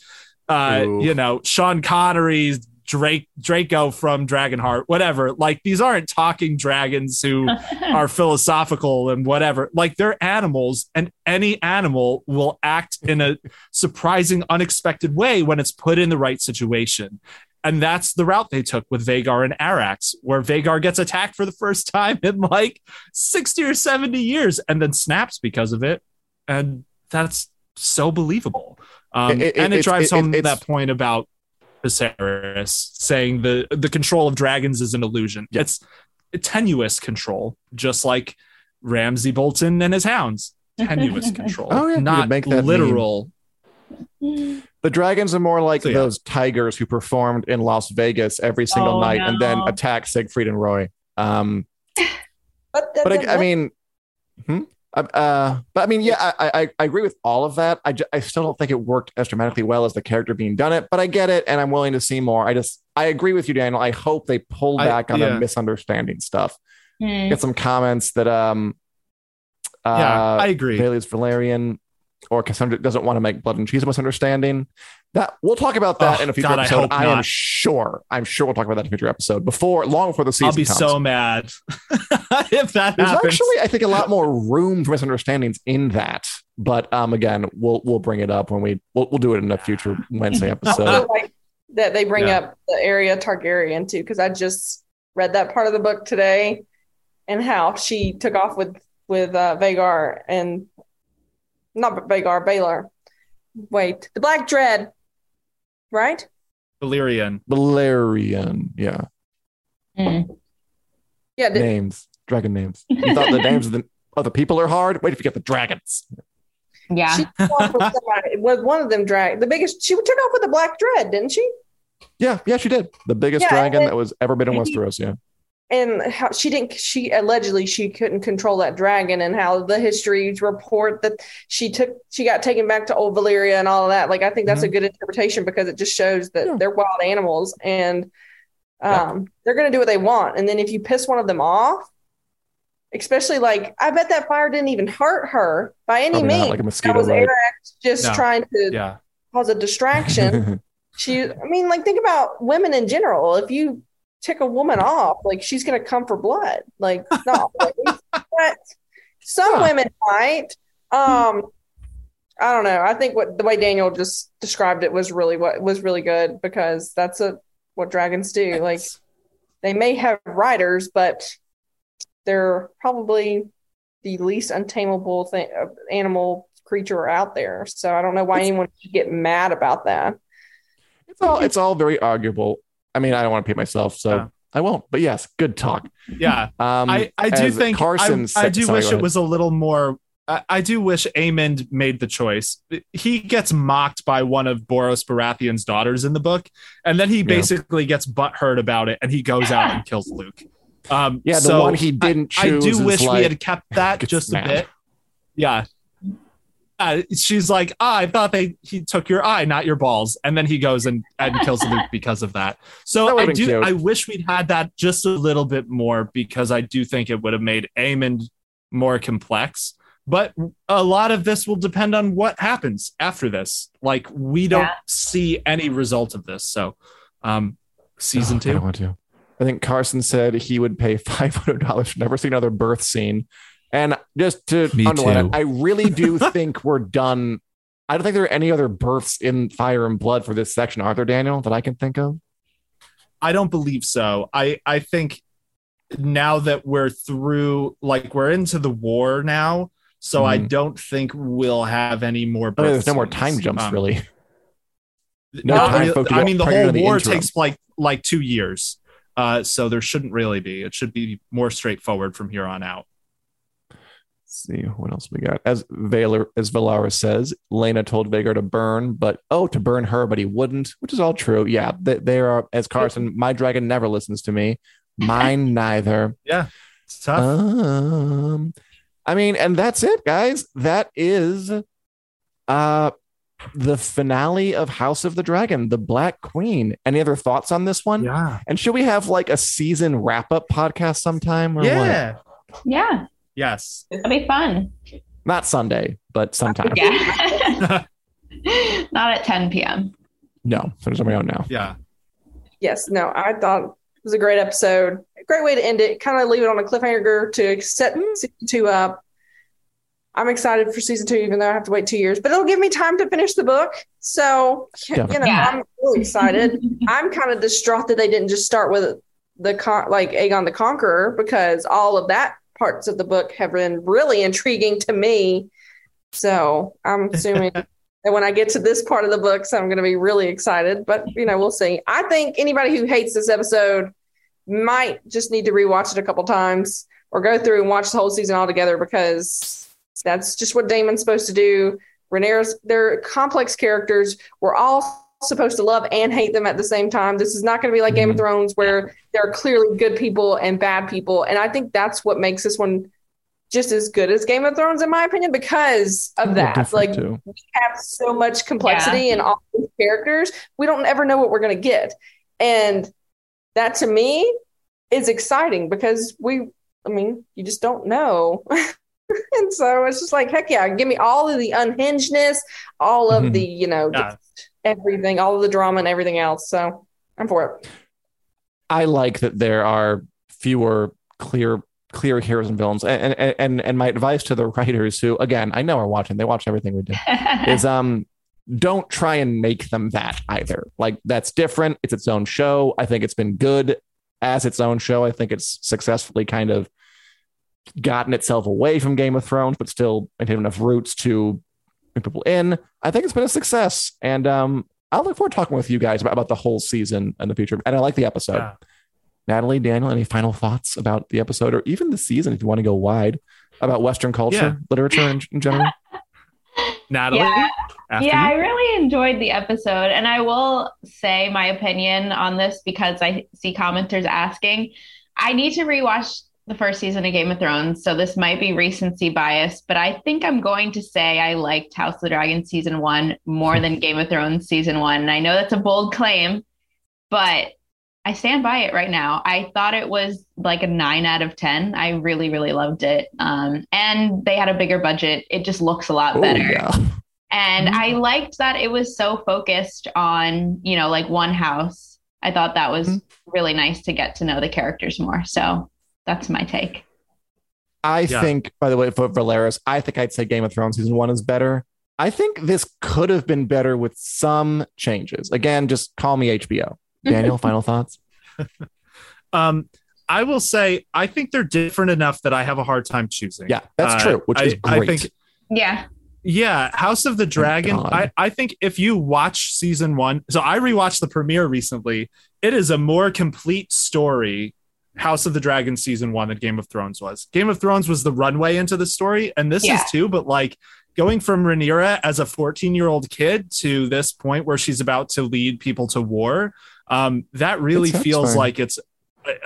uh, you know, Sean Connery's Drake Draco from Dragonheart, whatever. Like these aren't talking dragons who are philosophical and whatever. Like they're animals, and any animal will act in a surprising, unexpected way when it's put in the right situation. And that's the route they took with Vhagar and Arrax, where Vhagar gets attacked for the first time in like 60 or 70 years and then snaps because of it. And that's so believable. Um,
It- it-
and it
it's-
drives
it-
home
it's-
that point about Viserys saying the, the control of dragons is an illusion.
Yeah.
It's tenuous control, just like Ramsay Bolton and his hounds. Tenuous control.
Oh, yeah,
not
make that
literal.
The dragons are more like
So, yeah.
those tigers who performed in Las Vegas every single
Oh,
night and then
no.
attacked Siegfried and Roy. Um,
But, that-
but
that-
I, I mean, hmm? Uh, uh, but I mean, yeah, I, I, I agree with all of that. I, I still don't think it worked as dramatically well as the character being done it, but I get it, and I'm willing to see more. I just, I agree with you, Daniel. I hope they pull
I-
back on
yeah.
the misunderstanding stuff.
Hmm.
Get some comments that, um, uh,
yeah, I agree.
Valerius Valerian or Cassandra doesn't want to make blood and cheese a misunderstanding. That we'll talk about that
Oh,
in a future
God, I
episode.
hope
I, am sure. I'm sure we'll talk about that in a future episode before long before the season.
I'll be
comes.
so mad if that
There's
happens.
actually, I think, a lot more room for misunderstandings in that. But um, again, we'll we'll bring it up when we we'll, we'll do it in a future Wednesday episode.
like that they bring
Yeah.
up the Aerea Targaryen too, because I just read that part of the book today, and how she took off with with uh, Vhagar and not Vhagar, Baylor. Wait, the Black Dread, right?
Valyrian.
Valerian, yeah,
Hmm.
Yeah, the,
names, dragon names. You thought the names of the other people are hard? Wait if you get the dragons.
Yeah.
she took off with, somebody, with one of them drag the biggest. She took off with the Black Dread, didn't she?
Yeah, yeah, she did. The biggest
Yeah,
dragon
and-
that was ever been in Westeros. Yeah,
and how she didn't she allegedly she couldn't control that dragon and how the histories report that she took she got taken back to old Valyria and all of that like i think that's a good interpretation because it just shows that
Yeah.
they're wild animals and um they're going to do what they want and then if you piss one of them off especially like i bet that fire didn't even hurt her by any
Probably not,
means
like a
that
mosquito
was
bite.
Arrax just
No.
trying to
Yeah.
cause a distraction she i mean like think about women in general if you tick a woman off like she's gonna come for blood. Like no but some
Huh.
women might. Um i don't know. I think what the way daniel just described it was really what was really good because that's a what dragons do. Like they may have riders but they're probably the least untamable thing uh, animal creature out there. So i don't know why anyone should get mad about that.
It's all it's all very arguable. I mean, I don't want to repeat myself, so
Yeah.
I won't. But yes, good talk.
Yeah.
Um,
I, I do think
Carson
I,
said-
I do
sorry,
wish it was a little more. I, I do wish Aemond made the choice. He gets mocked by one of Borros Baratheon's daughters in the book, and then he basically gets butthurt about it, and he goes out and kills Luke. Um,
Yeah, the
so
one he didn't
I, I do
is
wish we had kept that just
mad.
a bit. Yeah. Uh, she's like, ah, I thought they he took your eye, not your balls, and then he goes and, and kills Luke because of that.
That
So
would've
I do.
cute.
I wish we'd had that just a little bit more because I do think it would have made Aemond more complex. But a lot of this will depend on what happens after this. Like we don't
Yeah.
see any result of this. So, um, season
Oh, I don't
two.
want to. I think Carson said he would pay five hundred dollars to never see another birth scene. And just to
Me
underline
too.
it, I really do think we're done. I don't think there are any other births in Fire and Blood for this section, are there, Daniel, that I can think of?
I don't believe so. I I think now that we're through, like we're into the war now, so I
Mhm.
don't think we'll have any more.
I mean,
birth
there's no more time jumps,
Um,
really. No
not
time
really-
for
I mean, the whole
in the
war takes like like two years. Uh, so there shouldn't really be. It should be more straightforward from here on out.
Let's see what else we got. As Valor, as Valara says, Laena told Vhagar to burn, but oh, to burn her, but he wouldn't, which is all true. Yeah, they, they are. As Carson, my dragon never listens to me. Mine neither.
Yeah, it's tough.
Um, I mean, and that's it, guys. That is uh the finale of House of the Dragon, the Black Queen. Any other thoughts on this one?
yeah,
And should we have like a season wrap up podcast sometime? Or what?
yeah,
Yeah,
yes.
It'll be fun.
Not Sunday, but sometime.
Yeah. Not at 10 p.m.
No, so there's somebody out now.
Yeah.
Yes, no, I thought it was a great episode. A great way to end it. Kind of leave it on a cliffhanger to set season two up. I'm excited for season two, even though I have to wait two years, but it'll give me time to finish the book. So, you know,
Yeah.
I'm really excited. I'm kind of distraught that they didn't just start with the con- like Aegon the Conqueror because all of that parts of the book have been really intriguing to me. So I'm assuming that when I get to this part of the books, I'm going to be really excited. But you know, we'll see. I think anybody who hates this episode might just need to rewatch it a couple times or go through and watch the whole season all together because that's just what Daemon's supposed to do. Rhaenyra's they're complex characters. We're all supposed to love and hate them at the same time. This is not going to be like Game of Thrones where there are clearly good people and bad people. And I think that's what makes this one just as good as Game of Thrones, in my opinion, because of that.
different,
Like
too.
we have so much complexity in all these characters, we don't ever know what we're going to get. And that to me is exciting because we, I mean, you just don't know. and so it's just like, heck yeah, give me all of the unhingedness, all of
Mhm.
the, you know,
Yeah.
just everything, all of the drama and everything else. So I'm for it.
I like that there are fewer clear clear heroes and villains. And and and, and my advice to the writers who again I know are watching, they watch everything we do, is um don't try and make them that either. Like that's different. It's its own show. I think it's been good as its own show. I think it's successfully kind of gotten itself away from Game of Thrones, but still maintained enough roots to bring people in. I think it's been a success. And um I look forward to talking with you guys about, about the whole season and the future. And I like the episode.
Yeah.
Natalie, Daniel, any final thoughts about the episode or even the season if you want to go wide about Western culture,
Yeah.
literature in, in general?
Natalie,
Yeah.
after
yeah, I really enjoyed the episode. And I will say my opinion on this because I see commenters asking. I need to rewatch the first season of Game of Thrones. So this might be recency bias, but I think I'm going to say I liked House of the Dragon season one more than Game of Thrones season one. And I know that's a bold claim, but I stand by it right now. I thought it was like a nine out of 10. I really, really loved it. Um, and they had a bigger budget. It just looks a lot
Oh,
better.
yeah.
And
Mm-hmm.
I liked that it was so focused on, you know, like one house. I thought that was
Mm-hmm.
really nice to get to know the characters more. So that's my take.
I
Yeah.
think, by the way, for Valeris, I think I'd say Game of Thrones season one is better. I think this could have been better with some changes. Again, just call me HBO. Daniel, final thoughts?
Um, I will say I think they're different enough that I have a hard time choosing.
Yeah, that's
Uh,
true, which
I,
is
I think
Yeah.
Yeah, House of the Dragon.
God.
I, I think if you watch season one, so I rewatched the premiere recently. It is a more complete story, House of the Dragon season one, than Game of Thrones was. Game of Thrones was the runway into the story, and this
Yeah.
is too, but like going from Rhaenyra as a 14 year old kid to this point where she's about to lead people to war, um, that really feels
satisfying.
like it's.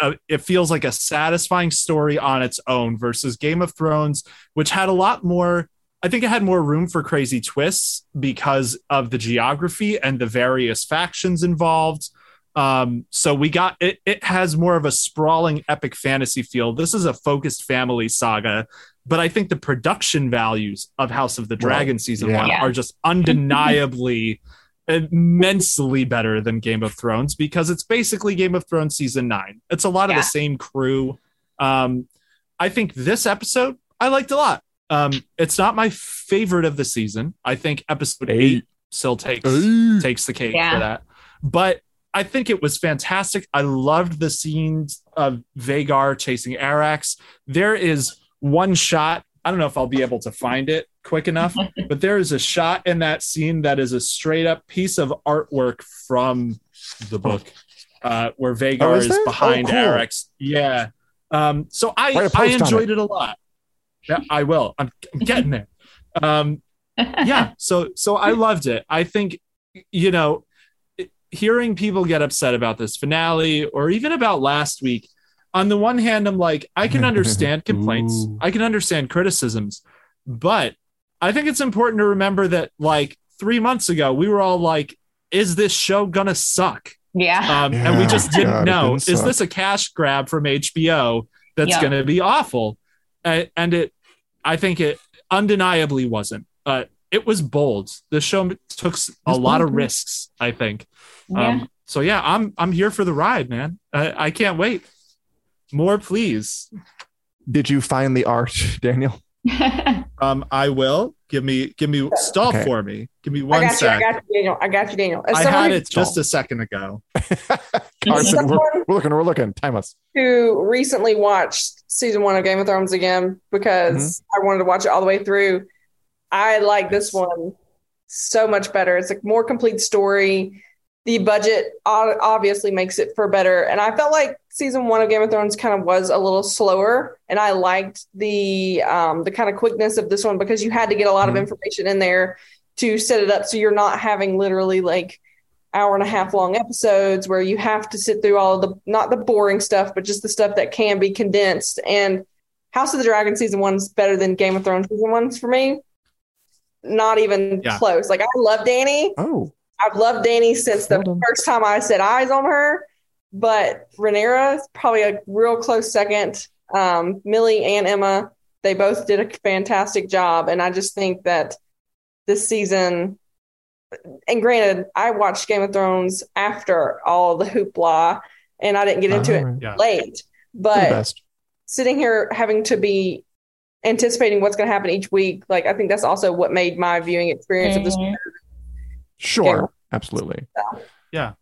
uh it feels like a satisfying story on its own versus Game of Thrones, which had a lot more I think it had more room for crazy twists because of the geography and the various factions involved. Um, so we got it, it has more of a sprawling epic fantasy feel. This is a focused family saga, but I think the production values of House of the Dragon season
yeah.
one are just undeniably immensely better than Game of Thrones because it's basically Game of Thrones season nine. It's a lot of
Yeah.
the same crew. Um, I think this episode I liked a lot. Um, it's not my favorite of the season. I think episode eight,
Eight.
still takes
Eight.
takes the cake
Yeah.
for that. But I think it was fantastic. I loved the scenes of Vhagar chasing Arrax. There is one shot. I don't know if I'll be able to find it quick enough, but there is a shot in that scene that is a straight up piece of artwork from the book. uh, where Vhagar
Oh, is
is, behind
Oh, cool.
Arrax's. Yeah. Um, so I I enjoyed
it.
it. a lot. Yeah, I will. I'm, I'm getting there. Um, yeah. So so I loved it. I think you know, hearing people get upset about this finale or even about last week. On the one hand, I'm like, I can understand complaints, I can understand criticisms, but I think it's important to remember that like three months ago, we were all like, is this show gonna suck?
yeah.
Um, and we just didn't
God,
know.
didn't
Is
suck.
this a cash grab from HBO that's
Yeah.
going to be awful? Uh, and it, I think it undeniably wasn't. Uh, it was bold. The show took a lot of risks. I think.
yeah.
Um, so yeah, I'm I'm here for the ride, man. I, I can't wait. More, please.
Did you find the art, Daniel?
Um, I will. Give me, give me, stall
Okay.
for me. Give me
I
one
got you. I got you, Daniel. I got you, Daniel. As
I had it just a second ago.
Carson, we're, we're looking, we're looking. Time us.
who recently watched season one of Game of Thrones again because
Mm-hmm.
I wanted to watch it all the way through. I like this one so much better. It's a more complete story. The budget obviously makes it for better. And I felt like season one of Game of Thrones kind of was a little slower. And I liked the um, the kind of quickness of this one because you had to get a lot
Mhm.
of information in there to set it up so you're not having literally like hour and a half long episodes where you have to sit through all of the not the boring stuff but just the stuff that can be condensed and house of the dragon season one's better than game of thrones season one's for me not even
Yeah.
close like i love Dany
Oh,
i've loved Dany since the
Well done.
first time i set eyes on her but Rhaenyra is probably a real close second um, Milly and emma they both did a fantastic job and i just think that this season and granted, I watched Game of Thrones after all the hoopla, and I didn't get into it
Yeah.
late. But sitting here having to be anticipating what's going to happen each week, like I think that's also what made my viewing experience of this.
Mhm.
Sure, absolutely, Yeah.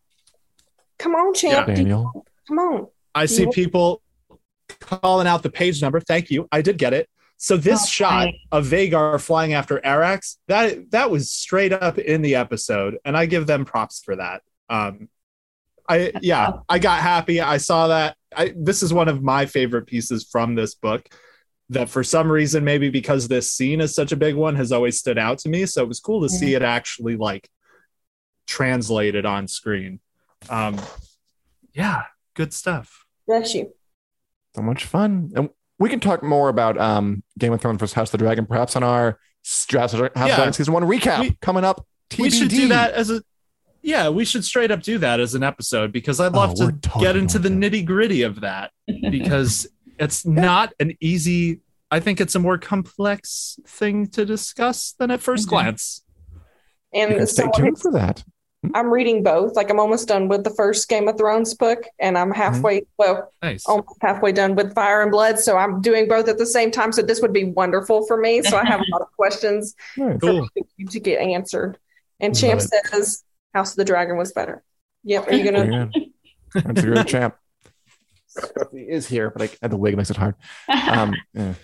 Come on, champ,
Daniel.
come on.
I see
Yeah.
people calling out the page number. Thank you. I did get it. So this
Oh,
shot
right.
of Vhagar flying after Arrax, that that was straight up in the episode, and I give them props for that. Um, I yeah, I got happy. I saw that. I this is one of my favorite pieces from this book. That for some reason, maybe because this scene is such a big one, has always stood out to me. So it was cool to see it actually like translated on screen. Um, yeah, good stuff.
Bless you.
So much fun. And we can talk more about um, Game of Thrones versus House of the Dragon, perhaps on our House of the
Yeah.
Dragon season one recap
We-
coming up. TBD.
we should do that as a yeah we should straight up do that as an episode because i'd
Oh,
love
we're
to get into the nitty gritty of that because it's not an easy i think it's a more complex thing to discuss than at 1st
Mhm.
glance
And
can stay
someone
tuned for that.
I'm reading both. Like I'm almost done with the first Game of Thrones book, and I'm halfway. Well,
nice
almost halfway done with Fire and Blood. So I'm doing both at the same time. So this would be wonderful for me. So I have a lot of questions
Nice.
cool
you to get answered. And Champ says House of the Dragon was better. Yep. Are you gonna?
Yeah. That's a good champ. He is here, but I, the wig makes it hard. Um, yeah.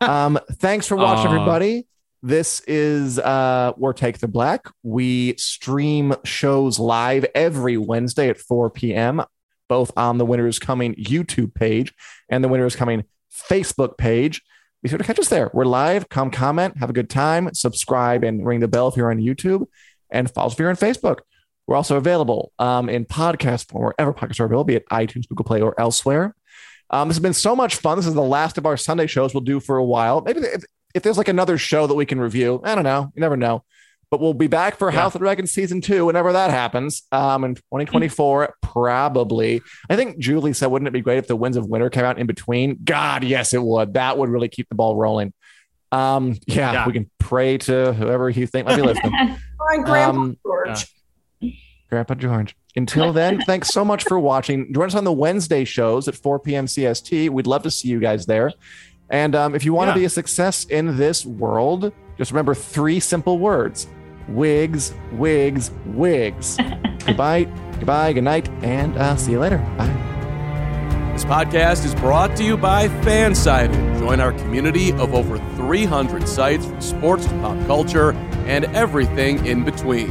um, thanks for watching,
Aw.
everybody. This is uh, War Take the Black. We stream shows live every Wednesday at 4 p.m., both on the Winners Coming YouTube page and the Winners Coming Facebook page. Be sure to catch us there. We're live. Come comment, have a good time, subscribe, and ring the bell if you're on YouTube, and follow us if you're on Facebook. We're also available um, in podcast form wherever podcasts are available, be it iTunes, Google Play, or elsewhere. Um, this has been so much fun. This is the last of our Sunday shows we'll do for a while. Maybe if, if there's like another show that we can review, I don't know. You never know. But we'll be back for
Yeah.
House of the Dragon season two whenever that happens. Um, in 2024, probably. I think Julie said, wouldn't it be great if the Winds of Winter came out in between? God, yes, it would. That would really keep the ball rolling. Um, yeah,
Yeah.
we can pray to whoever you think might be listening.
Fine, Grandpa
Um,
George.
Grandpa George. Until then, thanks so much for watching. Join us on the Wednesday shows at 4 p.m. CST. We'd love to see you guys there. And um, if you want to
Yeah.
be a success in this world, just remember three simple words wigs, wigs, wigs. goodbye, goodbye, good night, and uh, see you later. Bye.
This podcast is brought to you by Fansided. Join our community of over 300 sites from sports to pop culture and everything in between.